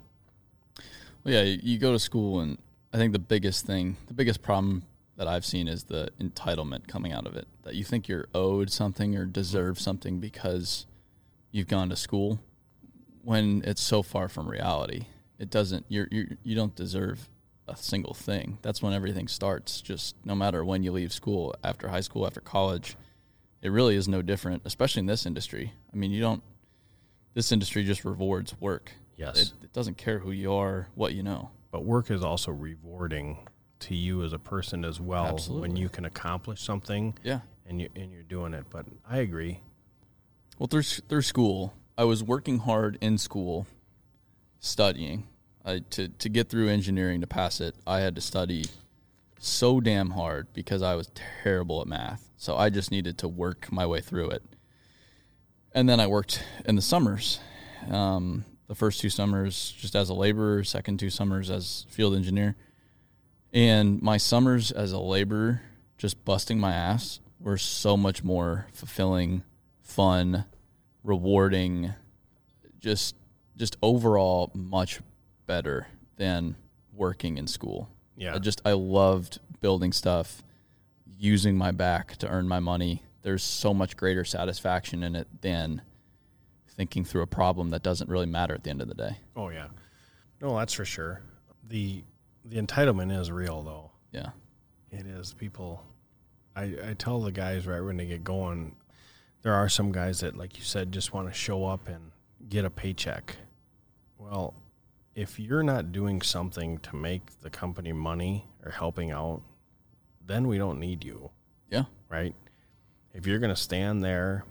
Well, yeah, you go to school, and I think the biggest thing, the biggest problem that I've seen is the entitlement coming out of it. That you think you're owed something or deserve something because you've gone to school, when it's so far from reality. It doesn't. You're, you're you don't deserve a single thing. That's when everything starts. Just no matter when you leave school, after high school, after college, it really is no different. Especially in this industry. I mean, you don't. This industry just rewards work. Yes. It, it doesn't care who you are, what you know. But work is also rewarding to you as a person as well Absolutely. when you can accomplish something Yeah. and you and you're doing it. But I agree. Well, through through school, I was working hard in school, studying. I, to to get through engineering to pass it, I had to study so damn hard because I was terrible at math. So I just needed to work my way through it. And then I worked in the summers. Um, the first two summers just as a laborer, second two summers as field engineer. And my summers as a laborer, just busting my ass, were so much more fulfilling, fun, rewarding, just just overall much better than working in school. Yeah. I just I loved building stuff, using my back to earn my money. There's so much greater satisfaction in it than thinking through a problem that doesn't really matter at the end of the day. Oh yeah. No, that's for sure. The the entitlement is real though. Yeah. It is. People, I, I tell the guys right when they get going, there are some guys that, like you said, just want to show up and get a paycheck. Well, if you're not doing something to make the company money or helping out, then we don't need you, Yeah. right? If you're going to stand there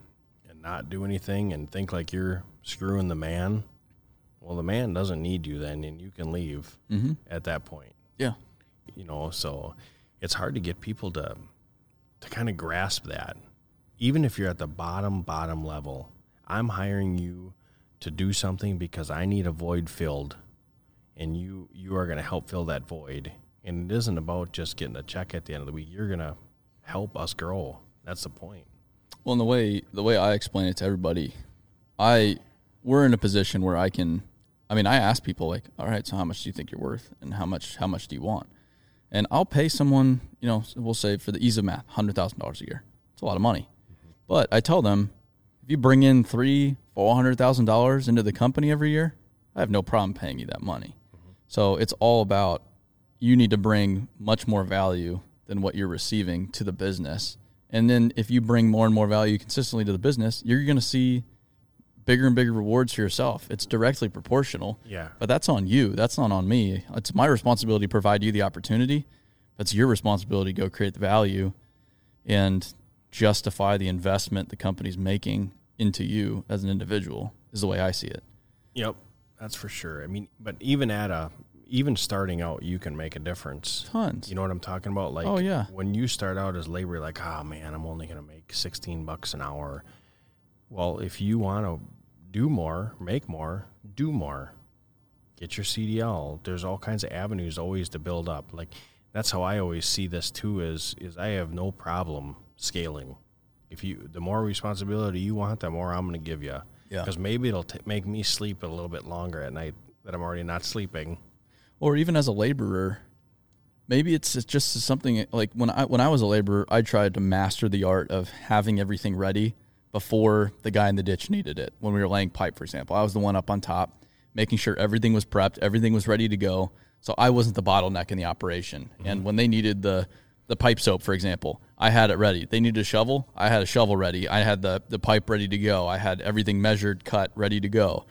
and not do anything and think like you're screwing the man, well, the man doesn't need you then, and you can leave Mm-hmm. at that point Yeah. you know so it's hard to get people to to kind of grasp that even if you're at the bottom bottom level i'm hiring you to do something because i need a void filled and you you are going to help fill that void and it isn't about just getting a check at the end of the week you're going to help us grow that's the point Well, and the way the way I explain it to everybody, I we're in a position where I can. I mean, I ask people like, "All right, so how much do you think you're worth, and how much how much do you want?" And I'll pay someone, you know, we'll say for the ease of math, hundred thousand dollars a year. It's a lot of money, but I tell them, if you bring in three, four hundred thousand dollars into the company every year, I have no problem paying you that money. So it's all about you need to bring much more value than what you're receiving to the business. And then if you bring more and more value consistently to the business, you're going to see bigger and bigger rewards for yourself. It's directly proportional. yeah But that's on you. That's not on me. It's my responsibility to provide you the opportunity. That's your responsibility to go create the value and justify the investment the company's making into you as an individual is the way I see it. yep that's for sure i mean but even at a even starting out you can make a difference Tons. You know what I'm talking about? Like, Oh, yeah. When you start out as labor, like, oh man, I'm only going to make 16 bucks an hour. Well, if you want to do more, make more, do more. Get your CDL. There's all kinds of avenues always to build up. Like, that's how I always see this too. Is is I have no problem scaling. If you, the more responsibility you want, the more I'm going to give you. Yeah. Because maybe it'll t- make me sleep a little bit longer at night that I'm already not sleeping. or even as a laborer maybe it's it's just something like when I when I was a laborer I tried to master the art of having everything ready before the guy in the ditch needed it when we were laying pipe for example I was the one up on top making sure everything was prepped everything was ready to go so I wasn't the bottleneck in the operation mm-hmm. and when they needed the the pipe soap for example I had it ready they needed a shovel I had a shovel ready I had the the pipe ready to go I had everything measured cut ready to go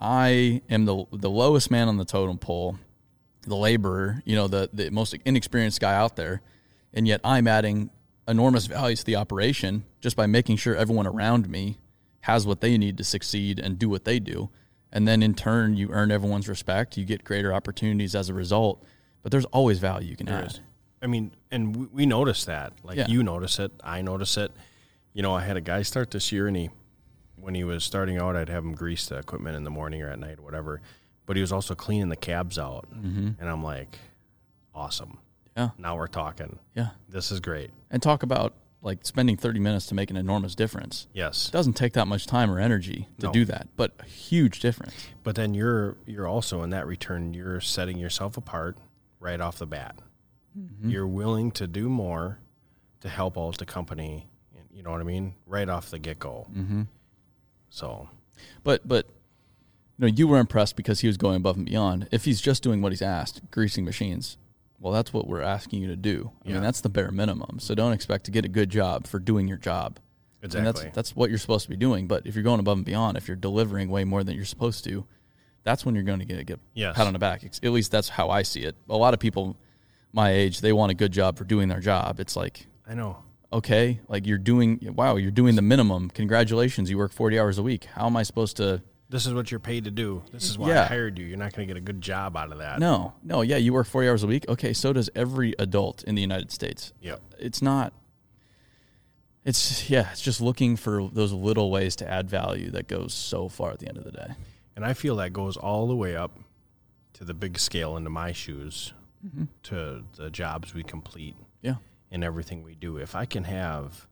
I am the the lowest man on the totem pole the laborer, you know, the, the most inexperienced guy out there. And yet I'm adding enormous value to the operation just by making sure everyone around me has what they need to succeed and do what they do. And then in turn, you earn everyone's respect. You get greater opportunities as a result. But there's always value you can There add. is. I mean, and we, we notice that. Like Yeah. you notice it, I notice it. You know, I had a guy start this year, and he, when he was starting out, I'd have him grease the equipment in the morning or at night, or whatever. But he was also cleaning the cabs out, Mm-hmm. and I'm like, awesome. Yeah. Now we're talking. Yeah. This is great. And talk about like spending 30 minutes to make an enormous difference. Yes. It doesn't take that much time or energy to No. do that, but a huge difference. But then you're you're also in that return, you're setting yourself apart right off the bat. Mm-hmm. You're willing to do more to help out the company. You know what I mean? Right off the get go. Mm-hmm. So But but you know, you were impressed because he was going above and beyond. If he's just doing what he's asked, greasing machines, well, that's what we're asking you to do. I Yeah. mean, that's the bare minimum. So don't expect to get a good job for doing your job. exactly. And that's that's what you're supposed to be doing. But if you're going above and beyond, if you're delivering way more than you're supposed to, that's when you're going to get a get Yes. pat on the back. At least that's how I see it. A lot of people my age, they want a good job for doing their job. It's like, I know. okay, like you're doing wow, you're doing the minimum. Congratulations, you work 40 hours a week. How am I supposed to This is what you're paid to do. This is why Yeah. I hired you. You're not going to get a good job out of that. No, no, yeah, you work 40 hours a week. Okay, so does every adult in the United States. Yep. It's not, it's, yeah, it's just looking for those little ways to add value that goes so far at the end of the day. And I feel that goes all the way up to the big scale into my shoes, to the jobs we complete Yeah. and everything we do. If I can have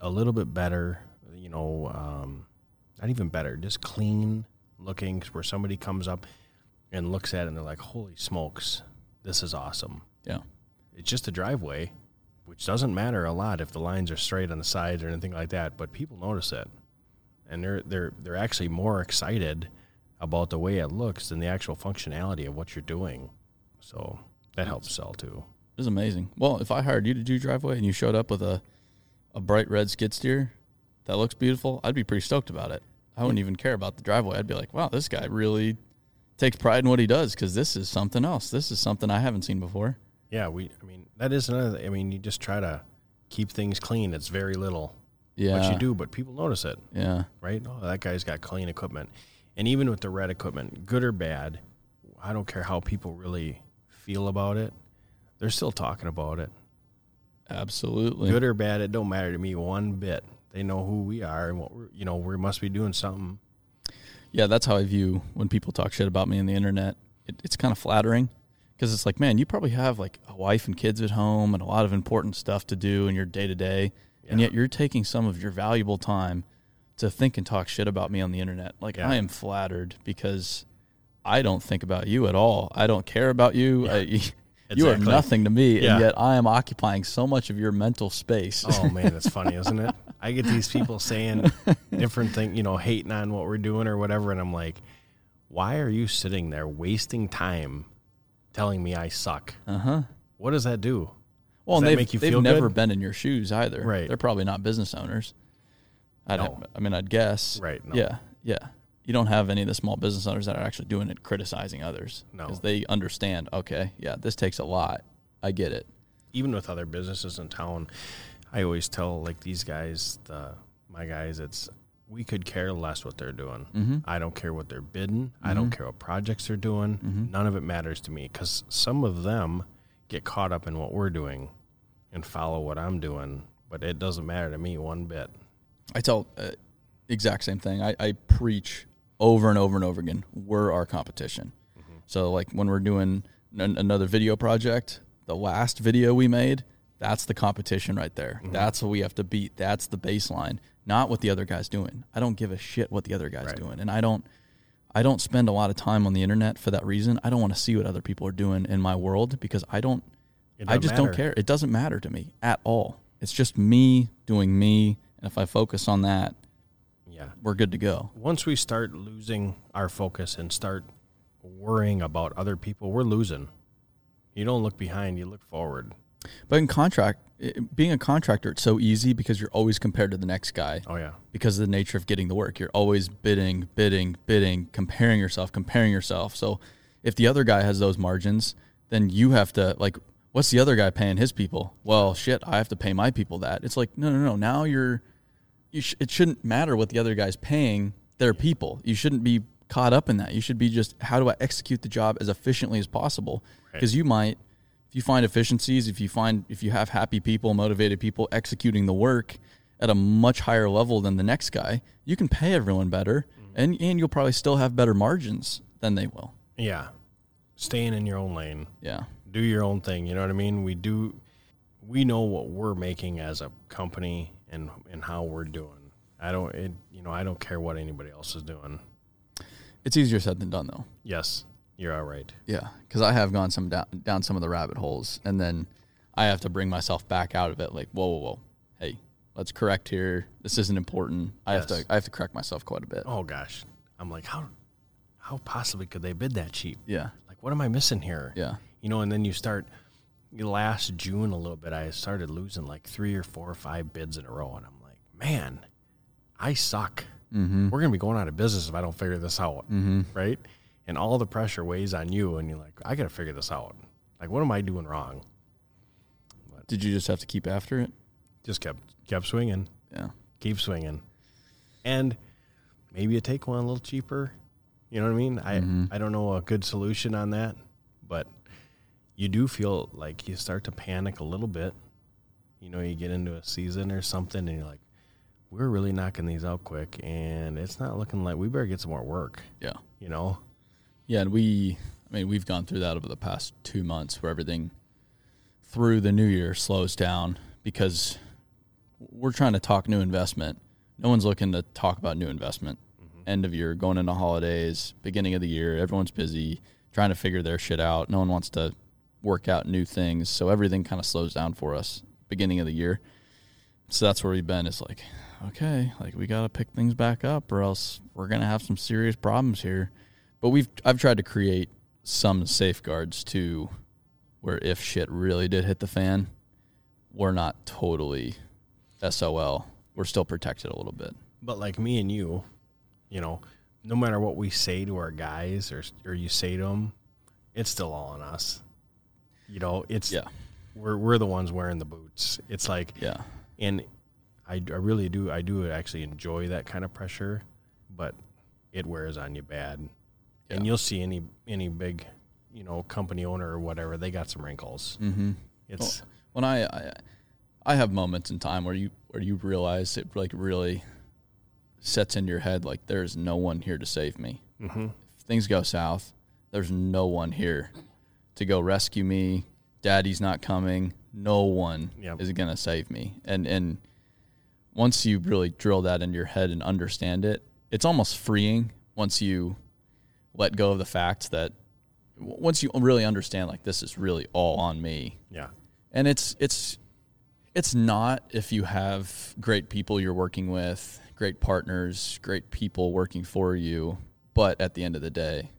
a little bit better, you know, um, not even better, just clean looking, where somebody comes up and looks at it and they're like, "Holy smokes, this is awesome." Yeah. It's just a driveway, which doesn't matter a lot if the lines are straight on the sides or anything like that, but people notice it. And they're they're they're actually more excited about the way it looks than the actual functionality of what you're doing. So that helps sell too. It was amazing. Well, if I hired you to do driveway and you showed up with a, a bright red skid steer that looks beautiful, I'd be pretty stoked about it. I wouldn't even care about the driveway. I'd be like, wow, this guy really takes pride in what he does because this is something else. This is something I haven't seen before. Yeah, we I mean that is another I mean you just try to keep things clean. It's very little Yeah. what you do, but people notice it, Yeah. right? Oh, that guy's got clean equipment. And even with the red equipment, good or bad, I don't care how people really feel about it. They're still talking about it. Absolutely. good or bad, it don't matter to me one bit. They know who we are and what we're, you know, we must be doing something. Yeah, that's how I view when people talk shit about me on the internet. It, it's kind of flattering because it's like, man, you probably have like a wife and kids at home and a lot of important stuff to do in your day to day, and yet you're taking some of your valuable time to think and talk shit about me on the internet. Like Yeah. I am flattered because I don't think about you at all. I don't care about you. I, you are nothing to me, Yeah. and yet I am occupying so much of your mental space. Oh man, that's funny, isn't it? I get these people saying different things, you know, hating on what we're doing or whatever, and I'm like, why are you sitting there wasting time telling me I suck? Uh huh. What does that do? Well, Does and they've, make you they've never good? been in your shoes either. Right. They're probably not business owners. I'd, No. I mean, I'd guess. Right, no. Yeah. Yeah. You don't have any of the small business owners that are actually doing it, criticizing others. No. They understand, okay, yeah, this takes a lot. I get it. Even with other businesses in town, I always tell like these guys, the my guys, it's we could care less what they're doing. Mm-hmm. I don't care what they're bidding. I don't care what projects they're doing. Mm-hmm. None of it matters to me because some of them get caught up in what we're doing and follow what I'm doing, but it doesn't matter to me one bit. I tell uh, exact same thing. I, I preach over and over and over again. We're our competition. So like when we're doing an, another video project, the last video we made, that's the competition right there. Mm-hmm. That's what we have to beat. That's the baseline, not what the other guy's doing. I don't give a shit what the other guy's Right. doing, and I don't. I don't spend a lot of time on the internet for that reason. I don't want to see what other people are doing in my world because I don't. I just matter. don't care. It doesn't matter to me at all. It's just me doing me, and if I focus on that, Yeah. we're good to go. Once we start losing our focus and start worrying about other people, we're losing. You don't look behind, you look forward. But in contract, being a contractor, it's so easy because you're always compared to the next guy Oh yeah. because of the nature of getting the work. You're always bidding, bidding, bidding, comparing yourself, comparing yourself. So if the other guy has those margins, then you have to like, what's the other guy paying his people? Well, shit, I have to pay my people that. It's like, no, no, no. Now you're, you sh- it shouldn't matter what the other guy's paying their people. You shouldn't be caught up in that. You should be just how do I execute the job as efficiently as possible? Because you might, if you find efficiencies, if you find if you have happy people, motivated people executing the work at a much higher level than the next guy, you can pay everyone better, mm-hmm. and and you'll probably still have better margins than they will. Yeah. Staying in your own lane. Yeah, Do your own thing. You know what I mean? We do we know what we're making as a company and and how we're doing. I don't it you know, I don't care what anybody else is doing. it's easier said than done though. Yes, you're all right. Yeah, because I have gone some down, down some of the rabbit holes, and then I have to bring myself back out of it. Like, whoa, whoa, whoa, hey, let's correct here. This isn't important. I have to, I have to correct myself quite a bit. Oh gosh. I'm like, how how possibly could they bid that cheap? Yeah, Like what am I missing here? yeah, You know, and then you start last June a little bit I started losing like three or four or five bids in a row and I'm like, man, I suck. mm-hmm. We're gonna be going out of business if I don't figure this out. Mm-hmm. Right? And all the pressure weighs on you and you're like, I gotta figure this out. Like what am I doing wrong? Did you just have to keep after it? Just kept kept swinging. Yeah, keep swinging. And maybe you take one a little cheaper. You know what I mean? I Mhm. I don't know a good solution on that, but you do feel like you start to panic a little bit. You know, you get into a season or something and you're like, we're really knocking these out quick and it's not looking like we better get some more work, yeah, you know? yeah. And we, I mean, we've gone through that over the past two months, where everything through the new year slows down because we're trying to talk new investment. No one's looking to talk about new investment. Mm-hmm. End of year, going into holidays, beginning of the year, everyone's busy trying to figure their shit out. No one wants to work out new things, so everything kind of slows down for us beginning of the year. So that's where we've been. Is like, okay, like we got to pick things back up, or else we're gonna have some serious problems here. But we've I've tried to create some safeguards to where if shit really did hit the fan, we're not totally SOL. We're still protected a little bit. But like me and you, you know, no matter what we say to our guys or or you say to them, it's still all on us. You know, it's Yeah. we're we're the ones wearing the boots. It's like Yeah. and I, I really do I do actually enjoy that kind of pressure, but it wears on you bad. Yeah. And you'll see any any big, you know, company owner or whatever, they got some wrinkles. Mm-hmm. It's When I, I I have moments in time where you where you realize it like really sets into your head like there's no one here to save me. mhm. If things go south, there's no one here to go rescue me. Daddy's not coming. No one Yep. is gonna save me. And and once you really drill that into your head and understand it, it's almost freeing once you let go of the fact that once you really understand like this is really all on me yeah. and it's it's it's not if you have great people you're working with great partners great people working for you but at the end of the day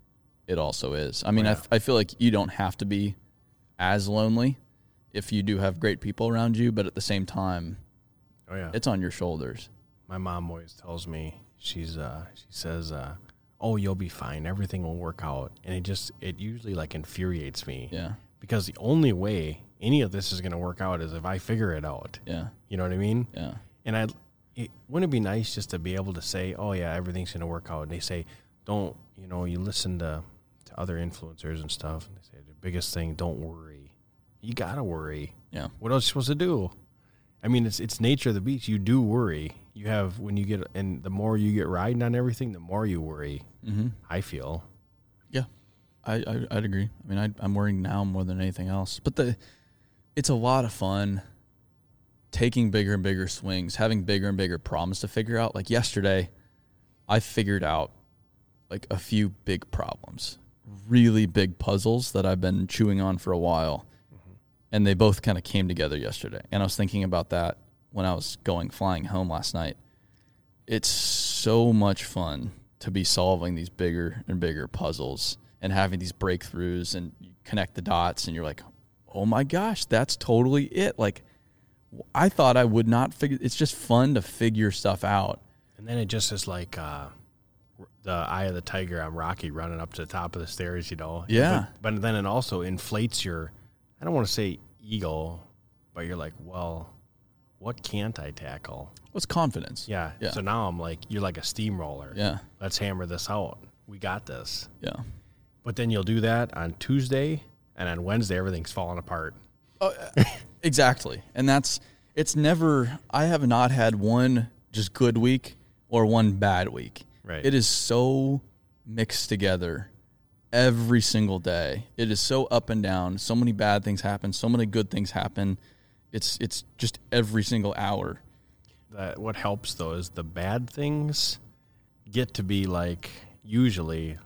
it also is. I mean I, Yeah. f- I feel like you don't have to be as lonely if you do have great people around you but at the same time Oh yeah. it's on your shoulders. My mom always tells me she's uh she says uh oh you'll be fine. Everything will work out. And it just it usually like infuriates me. Yeah. Because the only way any of this is going to work out is if I figure it out. Yeah. You know what I mean? Yeah. And I it, wouldn't it be nice just to be able to say oh yeah everything's going to work out and they say don't you know you listen to to other influencers and stuff and they say the biggest thing don't worry you got to worry yeah what else are you supposed to do? I mean, it's it's nature of the beast. You do worry. You have when you get and the more you get riding on everything, the more you worry. mm-hmm. I feel. Yeah, I, I I'd agree. I mean, I, I'm worrying now more than anything else. But the it's a lot of fun taking bigger and bigger swings, having bigger and bigger problems to figure out. Like yesterday, I figured out like a few big problems, really big puzzles that I've been chewing on for a while, and they both kind of came together yesterday. And I was thinking about that when I was going flying home last night. It's so much fun to be solving these bigger and bigger puzzles and having these breakthroughs and you connect the dots and you're like, "Oh my gosh, that's totally it." Like I thought I would not figure it's just fun to figure stuff out. And then it just is like uh, the eye of the tiger on Rocky running up to the top of the stairs. You know. Yeah. But, but then it also inflates your. I don't want to say ego, but you're like, well, what can't I tackle? What's confidence? Yeah. Yeah. So now I'm like, you're like a steamroller. Yeah. Let's hammer this out. we got this. Yeah. But then you'll do that on Tuesday, and on Wednesday everything's falling apart. Oh, uh, exactly. And that's it's never I have not had one just good week or one bad week. Right. It is so mixed together every single day. It is so up and down. So many bad things happen, so many good things happen. It's it's just every single hour. That what helps though is the bad things get to be like usually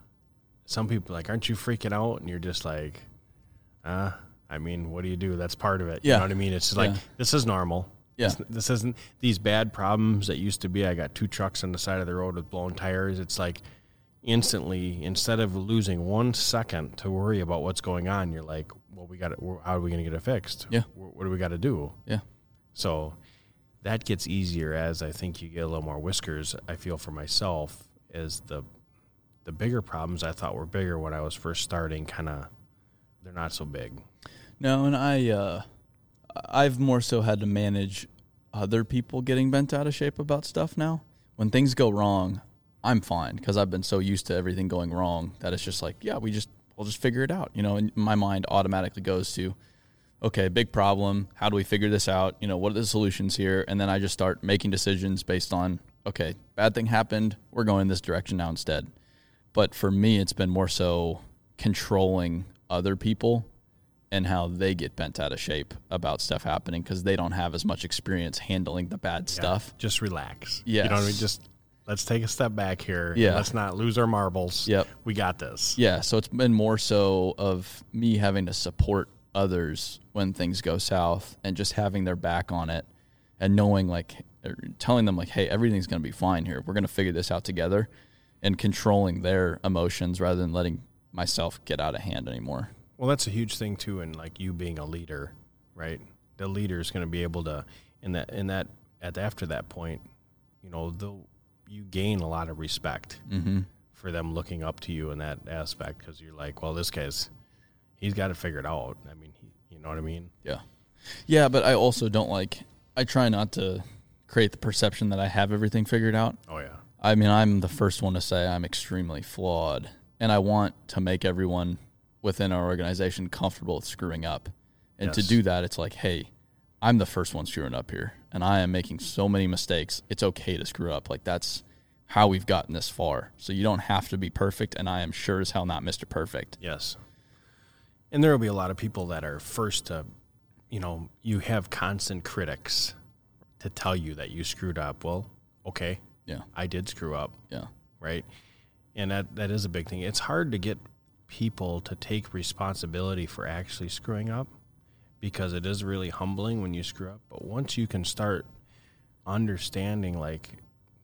some people are like aren't you freaking out and you're just like uh I mean what do you do that's part of it you Yeah. know what I mean it's like Yeah. this is normal Yeah. this, this isn't these bad problems that used to be I got two trucks on the side of the road with blown tires it's like instantly instead of losing one second to worry about what's going on you're like well we got it how are we going to get it fixed Yeah. Wh- what do we got to do Yeah. so that gets easier as I think you get a little more whiskers. I feel for myself is the the bigger problems I thought were bigger when I was first starting. Kind of, they're not so big. No, and I uh I've more so had to manage other people getting bent out of shape about stuff now. When things go wrong, I'm fine because I've been so used to everything going wrong that it's just like, yeah, we just we'll just figure it out, you know. And my mind automatically goes to, okay, big problem. How do we figure this out? You know, what are the solutions here? And then I just start making decisions based on, okay, bad thing happened. We're going this direction now instead. But for me, it's been more so controlling other people and how they get bent out of shape about stuff happening because they don't have as much experience handling the bad stuff. Just relax. Yeah. You know what I mean? Just let's take a step back here. Yeah. Let's not lose our marbles. Yep. We got this. Yeah, so it's been more so of me having to support others when things go south and just having their back on it and knowing like er, telling them like hey everything's going to be fine here we're going to figure this out together and controlling their emotions rather than letting myself get out of hand anymore Well, that's a huge thing too, and like you being a leader, right? The leader is going to be able to, in that, in that, at after that point, you know, they'll you gain a lot of respect mm-hmm. for them looking up to you in that aspect because you're like, well, this guy's, he's got it figured out. I mean, he, you know what I mean? Yeah. Yeah, but I also don't like I try not to create the perception that I have everything figured out. Oh yeah, I mean, I'm the first one to say I'm extremely flawed and I want to make everyone within our organization comfortable with screwing up. And to do that, it's like, hey, I'm the first one screwing up here and I am making so many mistakes. It's okay to screw up. Like that's how we've gotten this far. So you don't have to be perfect and I am sure as hell not Mr. Perfect. yes. And there will be a lot of people that are first to, you know, you have constant critics to tell you that you screwed up. Well, okay, Yeah. I did screw up. Yeah. right? And that that is a big thing. It's hard to get people to take responsibility for actually screwing up because it is really humbling when you screw up. But once you can start understanding like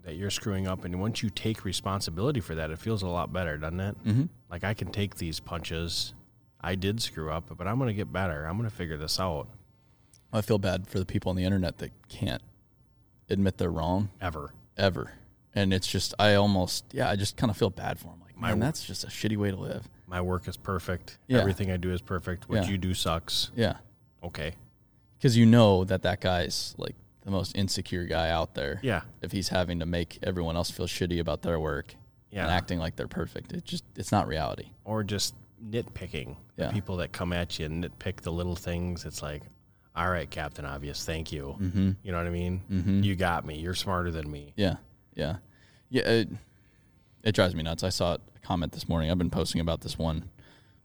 that you're screwing up and once you take responsibility for that, it feels a lot better, doesn't it? Mm-hmm. Like I can take these punches. I did screw up, but I'm going to get better. I'm going to figure this out I feel bad for the people on the internet that can't admit they're wrong ever. ever. And it's just, I almost, yeah, I just kind of feel bad for them. Like, My man, that's just a shitty way to live. My work is perfect. Yeah. Everything I do is perfect. What Yeah. you do sucks. Yeah. Okay. Because you know that that guy's like the most insecure guy out there. Yeah. If he's having to make everyone else feel shitty about their work Yeah. and acting like they're perfect, it just, it's not reality. or just nitpicking. The Yeah. people that come at you and nitpick the little things. It's like, all right, Captain Obvious, thank you. Mm-hmm. You know what I mean? Mhm. You got me. You're smarter than me. Yeah. Yeah. Yeah. It, it drives me nuts. I saw a comment this morning. I've been posting about this one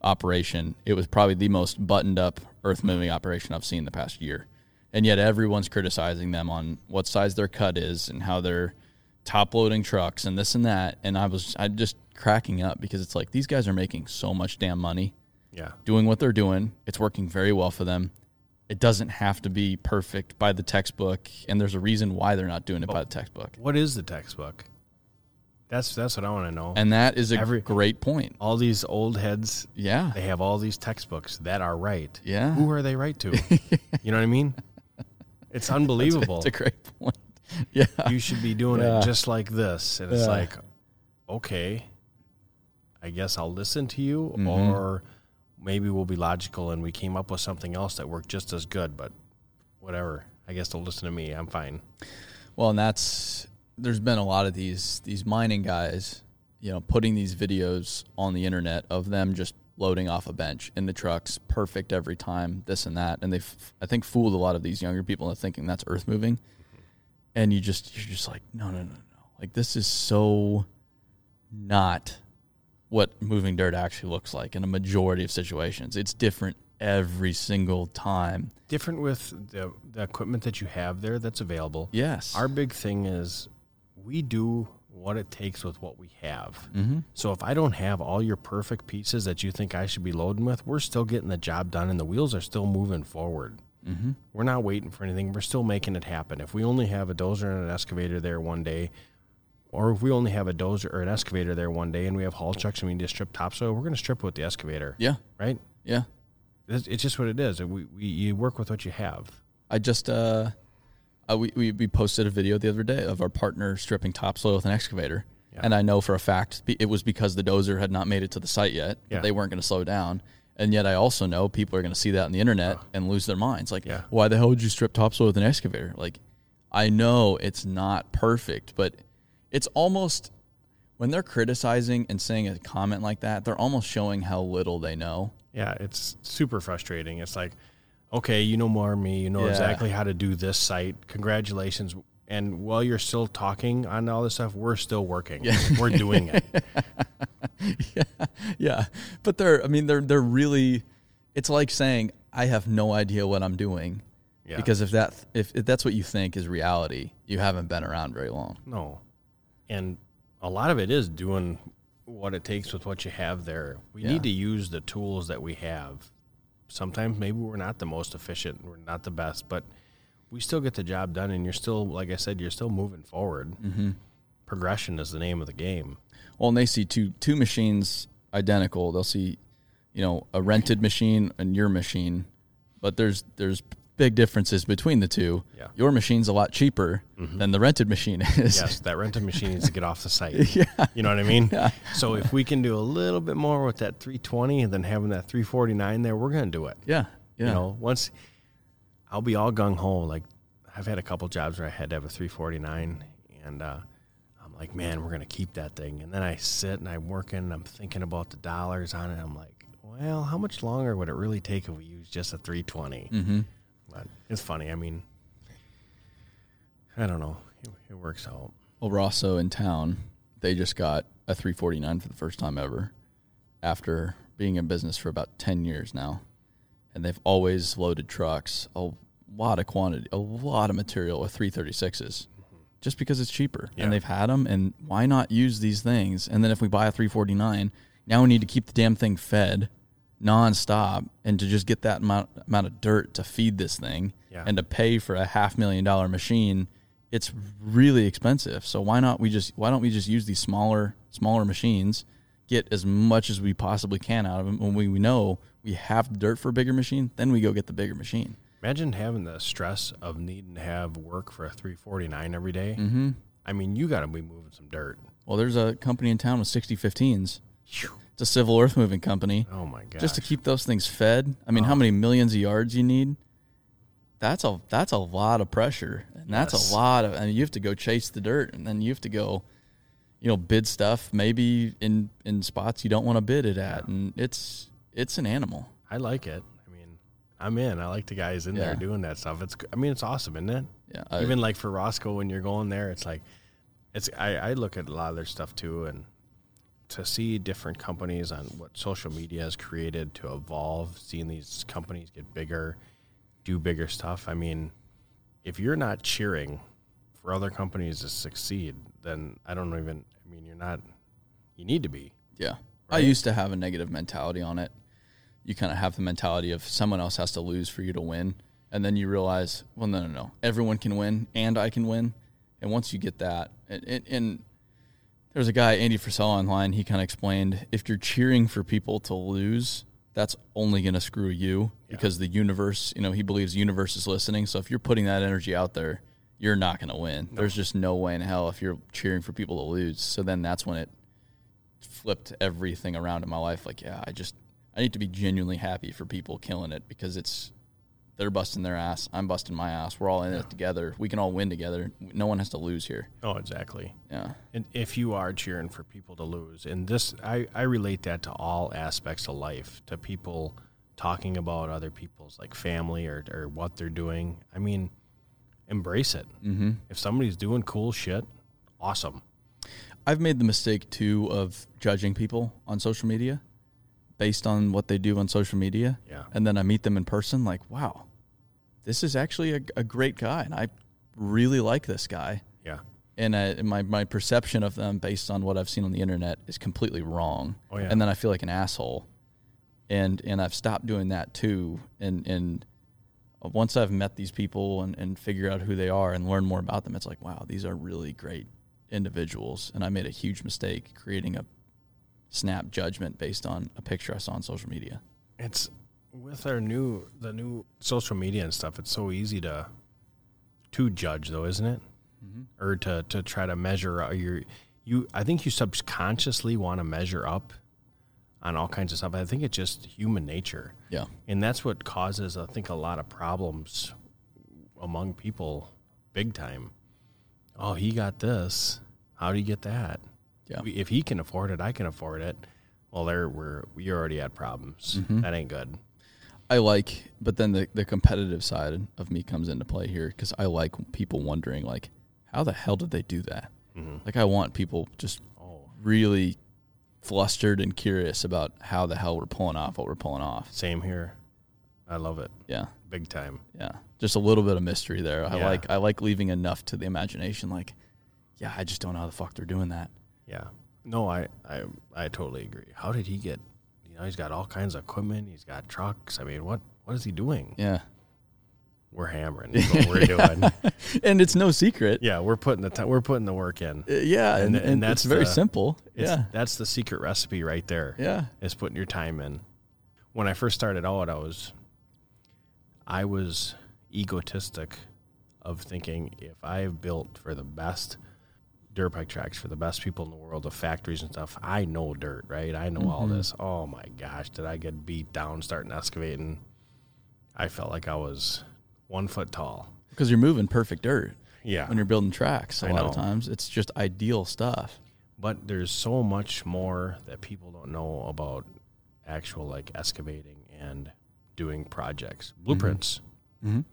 operation. It was probably the most buttoned up earth moving operation I've seen in the past year. And yet everyone's criticizing them on what size their cut is and how they're top loading trucks and this and that. And I was I just cracking up because it's like these guys are making so much damn money Yeah. doing what they're doing. It's working very well for them. It doesn't have to be perfect by the textbook, and there's a reason why they're not doing it by the textbook. What is the textbook? That's that's what I want to know. And that is a Every- great point. all these old heads, Yeah. they have all these textbooks that are right. Yeah. Who are they right to? you know what I mean? It's unbelievable. It's a great point. Yeah. you should be doing Yeah. it just like this. And it's like, okay, I guess I'll listen to you, Mhm. or maybe we'll be logical and we came up with something else that worked just as good, but whatever. I guess they'll listen to me. I'm fine. Well, and that's there's been a lot of these these mining guys you know, putting these videos on the internet of them just loading off a bench in the trucks, perfect every time, this and that, and they, I think, fooled a lot of these younger people into thinking that's earth moving, and you just you're just like, no, no, no, no, like this is so not what moving dirt actually looks like in a majority of situations. It's different every single time. Different with the, the equipment that you have there that's available. Yes. Our big thing is we do what it takes with what we have. mm-hmm. So if I don't have all your perfect pieces that you think I should be loading with, we're still getting the job done and the wheels are still moving forward. Mm-hmm. We're not waiting for anything. We're still making it happen. If we only have a dozer and an excavator there one day, or if we only have a dozer or an excavator there one day and we have haul trucks and we need to strip topsoil, we're going to strip with the excavator, Yeah. right? Yeah. It's, it's just what it is. We, we you work with what you have. I just uh, uh we, we we posted a video the other day of our partner stripping topsoil with an excavator, Yeah. and I know for a fact it was because the dozer had not made it to the site yet. Yeah. They weren't going to slow down, and yet I also know people are going to see that on the internet and lose their minds. Like, Yeah. why the hell would you strip topsoil with an excavator? Like, I know it's not perfect, but it's almost when they're criticizing and saying a comment like that, they're almost showing how little they know. Yeah, it's super frustrating. It's like, okay, you know more than me. You know Yeah. exactly how to do this site. Congratulations. And while you're still talking on all this stuff, we're still working. Yeah. We're doing it. yeah, but they're. I mean, they're they're really. It's like saying I have no idea what I'm doing, Yeah. because if that if, if that's what you think is reality, you haven't been around very long. No. And a lot of it is doing what it takes with what you have there. We Yeah. need to use the tools that we have. Sometimes maybe we're not the most efficient, we're not the best, but we still get the job done and you're still like I said, you're still moving forward. Mm-hmm. Progression is the name of the game. Well, and they see two two machines identical. They'll see, you know, a rented machine and your machine, but there's there's big differences between the two. Yeah. Your machine's a lot cheaper than the rented machine is. Yes, that rented machine needs to get off the site. yeah. You know what I mean? So if we can do a little bit more with that 320 and then having that 349 there, we're going to do it. Yeah. Yeah. You know, once I'll be all gung ho. Like I've had a couple jobs where I had to have a 349 and uh, I'm like, man, we're going to keep that thing. And then I sit and I'm working and I'm thinking about the dollars on it. I'm like, well, how much longer would it really take if we use just a 320? mm-hmm. But it's funny. I mean, I don't know. It, it works out. Well, Rosso in town, they just got a 349 for the first time ever after being in business for about 10 years now. And they've always loaded trucks, a lot of quantity, a lot of material with 336s just because it's cheaper. Yeah. And they've had them, and why not use these things? And then if we buy a 349, now we need to keep the damn thing fed nonstop and to just get that amount, amount of dirt to feed this thing Yeah. and to pay for a half million dollar machine it's really expensive so why not we just why don't we just use these smaller smaller machines get as much as we possibly can out of them when we, we know we have the dirt for a bigger machine then we go get the bigger machine Imagine having the stress of needing to have work for a 349 every day. mm-hmm. I mean, you got to be moving some dirt. well there's a company in town with 6015s it's a civil earth moving company Oh my god! just to keep those things fed. I mean, how many millions of yards you need? That's a that's a lot of pressure, and that's Yes. a lot of. I mean, you have to go chase the dirt, and then you have to go, you know, bid stuff maybe in in spots you don't want to bid it at, and it's it's an animal. I like it. I mean, I'm in. I like the guys in there doing that stuff. It's. I mean, it's awesome, isn't it? Yeah, I- Even like for Roscoe, when you're going there, it's like, it's. I, I look at a lot of their stuff too, and to see different companies on what social media has created to evolve, seeing these companies get bigger, do bigger stuff. I mean, if you're not cheering for other companies to succeed, then I don't even. I mean, you're not. You need to be. Yeah. I used to have a negative mentality on it. You kind of have the mentality of someone else has to lose for you to win. And then you realize, well, no, no, no. Everyone can win and I can win. And once you get that, and, and, and there's a guy, Andy Frisella online, he kind of explained if you're cheering for people to lose, that's only going to screw you because the universe, you know, he believes the universe is listening. So if you're putting that energy out there, you're not going to win. There's just no way in hell if you're cheering for people to lose. So then that's when it flipped everything around in my life. Like, yeah, I just I need to be genuinely happy for people killing it because it's They're busting their ass. I'm busting my ass. We're all in it together. We can all win together. No one has to lose here. Oh, exactly. Yeah. And if you are cheering for people to lose, and this, I, I relate that to all aspects of life, to people talking about other people's like family or, or what they're doing. I mean, embrace it. Mm-hmm. If somebody's doing cool shit, awesome. I've made the mistake too of judging people on social media based on what they do on social media. Yeah. And then I meet them in person, like, wow, this is actually a, a great guy. And I really like this guy. Yeah. And I, my, my perception of them based on what I've seen on the internet is completely wrong. Oh, yeah. And then I feel like an asshole. And, and I've stopped doing that too. And, and once I've met these people and, and figure out who they are and learn more about them, it's like, wow, these are really great individuals. And I made a huge mistake creating a snap judgment based on a picture I saw on social media. It's with our new the new social media and stuff. It's so easy to to judge, though, isn't it? Mm-hmm. Or to to try to measure your you. I think you subconsciously want to measure up on all kinds of stuff. I think it's just human nature, Yeah. and that's what causes, I think, a lot of problems among people, big time. Oh, he got this. How do you get that? Yeah. If he can afford it, I can afford it. Well, there we're we already had problems. Mm-hmm. That ain't good. I like, but then the, the competitive side of me comes into play here because I like people wondering, like, how the hell did they do that? Mm-hmm. Like, I want people just Oh, really flustered and curious about how the hell we're pulling off what we're pulling off. same here. I love it, Yeah. big time. Yeah. Just a little bit of mystery there. I Yeah. like I like leaving enough to the imagination, like, yeah, I just don't know how the fuck they're doing that. Yeah. No, I, I I totally agree. How did he get? You know, he's got all kinds of equipment. He's got trucks. I mean, what what is he doing? Yeah. We're hammering. is what we're doing. And it's no secret. Yeah, we're putting the time. We're putting the work in. Uh, Yeah, and, And- and, and that's it's very the- simple. Yeah, that's the secret recipe right there. yeah, is putting your time in. When I first started out, I was I was egotistic of thinking if I've built for the best dirt bike tracks for the best people in the world, of factories and stuff, I know dirt, right? I know all this. Oh my gosh, did I get beat down starting excavating? I felt like I was one foot tall. because you're moving perfect dirt Yeah. when you're building tracks. A I lot of times, it's just ideal stuff. but there's so much more that people don't know about actual like excavating and doing projects blueprints Mhm.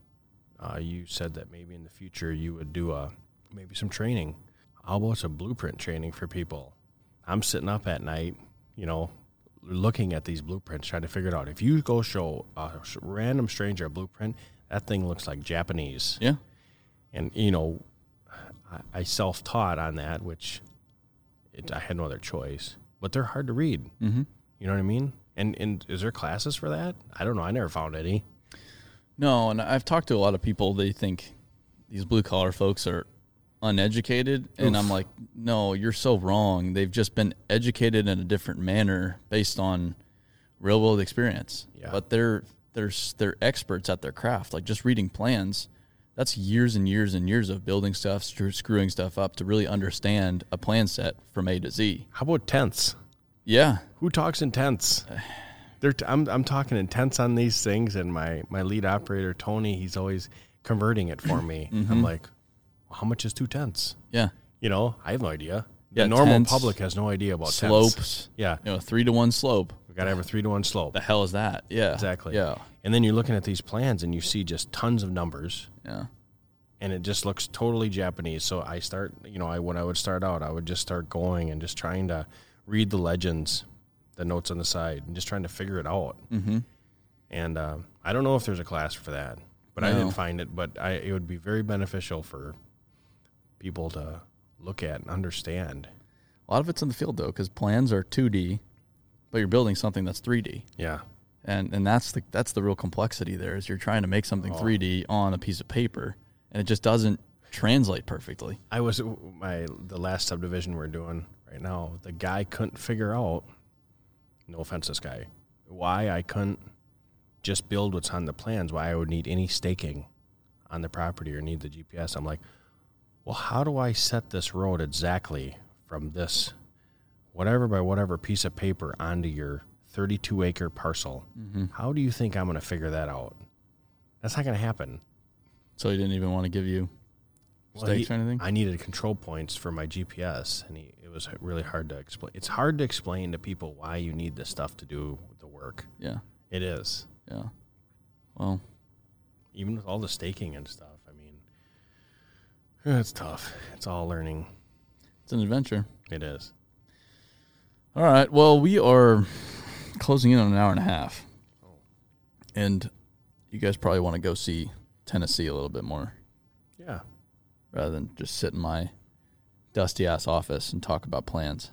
uh, you said that maybe in the future you would do a maybe some training how about a blueprint training for people. I'm sitting up at night you know looking at these blueprints trying to figure it out. If you go show a random stranger a blueprint that thing looks like japanese. Yeah, and you know I- i self-taught on that which it, i had no other choice but they're hard to read. Mm-hmm. you know what i mean? And and is there classes for that? I don't know. I never found any. No, and I've talked to a lot of people. They think these blue collar folks are uneducated, and I'm like, no, you're so wrong. They've just been educated in a different manner based on real world experience. Yeah. But they're they're they're experts at their craft. Like just reading plans, that's years and years and years of building stuff, screwing stuff up to really understand a plan set from A to Z. how about tenths Yeah, who talks in tenths They're t- I'm, I'm talking in tenths on these things and my, my lead operator tony he's always converting it for me i'm mm-hmm. like how much is two tenths yeah. you know i have no idea the Yeah, normal tenths, public has no idea about Slopes, tenths. yeah you know, three to one slope. we got to have a three to one slope The hell is that? Yeah, Exactly. Yeah, And then you're looking at these plans and you see just tons of numbers yeah. and it just looks totally Japanese. So I start, you know, I when I would start out, I would just start going and just trying to read the legends, the notes on the side, and just trying to figure it out. Mm-hmm. And uh, I don't know if there's a class for that, but I didn't find it. But I, it would be very beneficial for people to look at and understand. A lot of it's in the field though, because plans are 2D, but you're building something that's 3D, Yeah. and and that's the that's the real complexity there. Is you're trying to make something Oh. 3D on a piece of paper, and it just doesn't translate perfectly. I was my the last subdivision we're doing right now. The guy couldn't figure out. No offense, to this guy. Why I couldn't just build what's on the plans? Why I would need any staking on the property or need the GPS? I'm like, well, how do I set this road exactly from this, whatever by whatever piece of paper onto your 32 acre parcel? Mm-hmm. How do you think I'm going to figure that out? That's not going to happen. So he didn't even want to give you Well, stakes he- or anything. I needed control points for my GPS, and he, it was really hard to explain. It's hard to explain to people why you need this stuff to do the work. yeah, It is, yeah. Well, even with all the staking and stuff. It's tough. It's all learning. it's an adventure. It is. All right. Well, we are closing in on an hour and a half, and you guys probably want to go see Tennessee a little bit more Yeah. rather than just sit in my dusty ass office and talk about plans.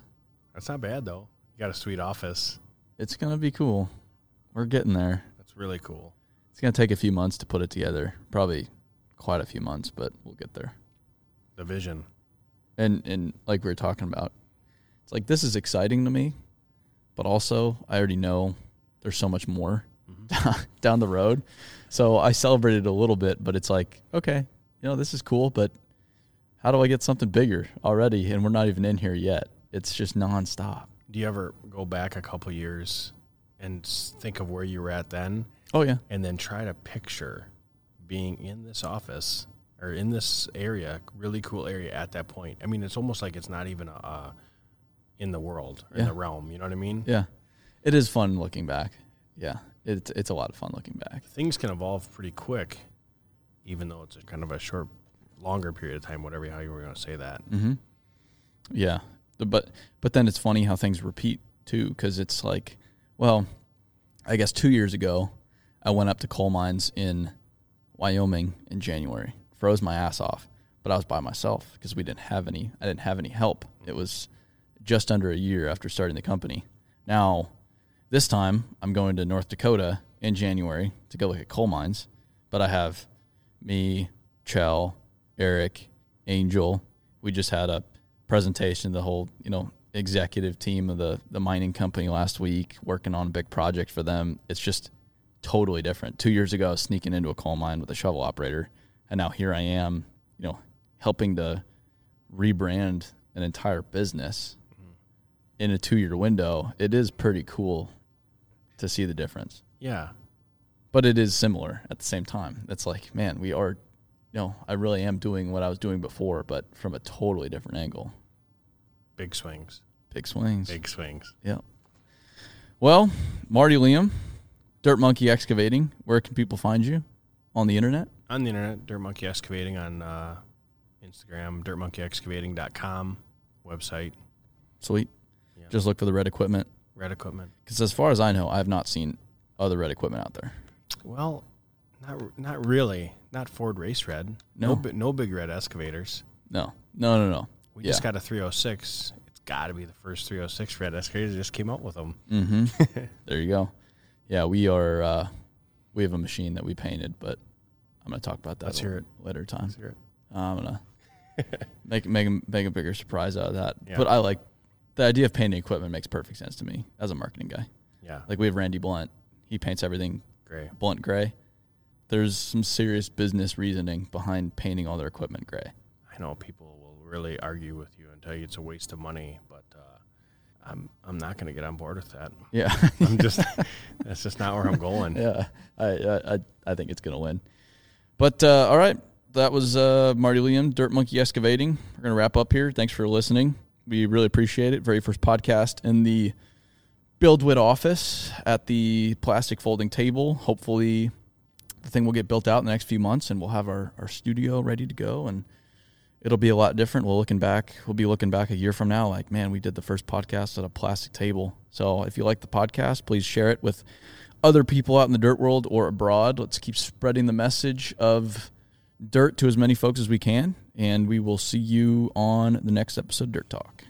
That's not bad though. You got a sweet office. It's gonna be cool. We're getting there. That's really cool. It's gonna take a few months to put it together. Probably quite a few months, but we'll get there. The vision. And and like we were talking about, it's like this is exciting to me, but also I already know there's so much more down the road. So I celebrated a little bit, but it's like, okay, you know, this is cool, but how do I get something bigger already? And we're not even in here yet. It's just nonstop. Do you ever go back a couple years and think of where you were at then, Oh yeah. and then try to picture being in this office or in this area, really cool area at that point? I mean, it's almost like it's not even a, uh, in the world or in the realm. You know what I mean? Yeah. It is fun looking back. Yeah. It's it's a lot of fun looking back. Things can evolve pretty quick, even though it's a kind of a short, longer period of time. Whatever how you were going to say that. Mm-hmm. Yeah, but but then it's funny how things repeat too, because it's like, well, I guess two years ago, I went up to coal mines in Wyoming in January, froze my ass off, but I was by myself because we didn't have any. I didn't have any help. It was just under a year after starting the company. Now, this time I'm going to North Dakota in January to go look at coal mines, but I have me, Chell, Eric, Angel. We just had a presentation, the whole, you know, executive team of the the mining company last week, working on a big project for them. It's just totally different. Two years ago, I was sneaking into a coal mine with a shovel operator, and now here I am, you know, helping to rebrand an entire business in a two year window. It is pretty cool to see the difference Yeah. but it is similar at the same time. It's like, man, we are, you know, I really am doing what I was doing before, but from a totally different angle. Big swings. Big swings. Big swings. Yeah. Well, Marty Liam, Dirt Monkey Excavating. Where can people find you on the internet? On the internet, Dirt Monkey Excavating on uh, Instagram, dirtmonkeyexcavating.com website, Sweet. Yeah. Just look for the red equipment. red equipment. Because as far as I know, I have not seen other red equipment out there. Well, not not really. Not Ford Race Red. No. No, no big red excavators. No, no, no, no. We Yeah. just got a 306. It's got to be the first 306 red excavator. Just came out with them. Mm-hmm. there you go. Yeah, we are. Uh, we have a machine that we painted, but I'm going to talk about that Let's hear later time. Let's hear it. I'm gonna make make a, make a bigger surprise out of that. Yeah. But I like the idea of painting equipment makes perfect sense to me as a marketing guy. Yeah. Like we have Randy Blunt. He paints everything Gray. blunt gray. There's some serious business reasoning behind painting all their equipment gray. I know people will really argue with you and tell you it's a waste of money, but uh, I'm I'm not going to get on board with that. Yeah. I'm just that's just not where I'm going. yeah. I, I I I think it's gonna win. But uh, all right, that was uh, Marty Liam, Dirt Monkey Excavating. We're gonna wrap up here. Thanks for listening. We really appreciate it. Very first podcast in the BuildWit office at the plastic folding table. Hopefully, the thing will get built out in the next few months, and we'll have our, our studio ready to go, and it'll be a lot different. We'll looking back. We'll be looking back a year from now, like man, we did the first podcast at a plastic table. So if you like the podcast, please share it with other people out in the dirt world or abroad. Let's keep spreading the message of dirt to as many folks as we can, and we will see you on the next episode, Dirt Talk.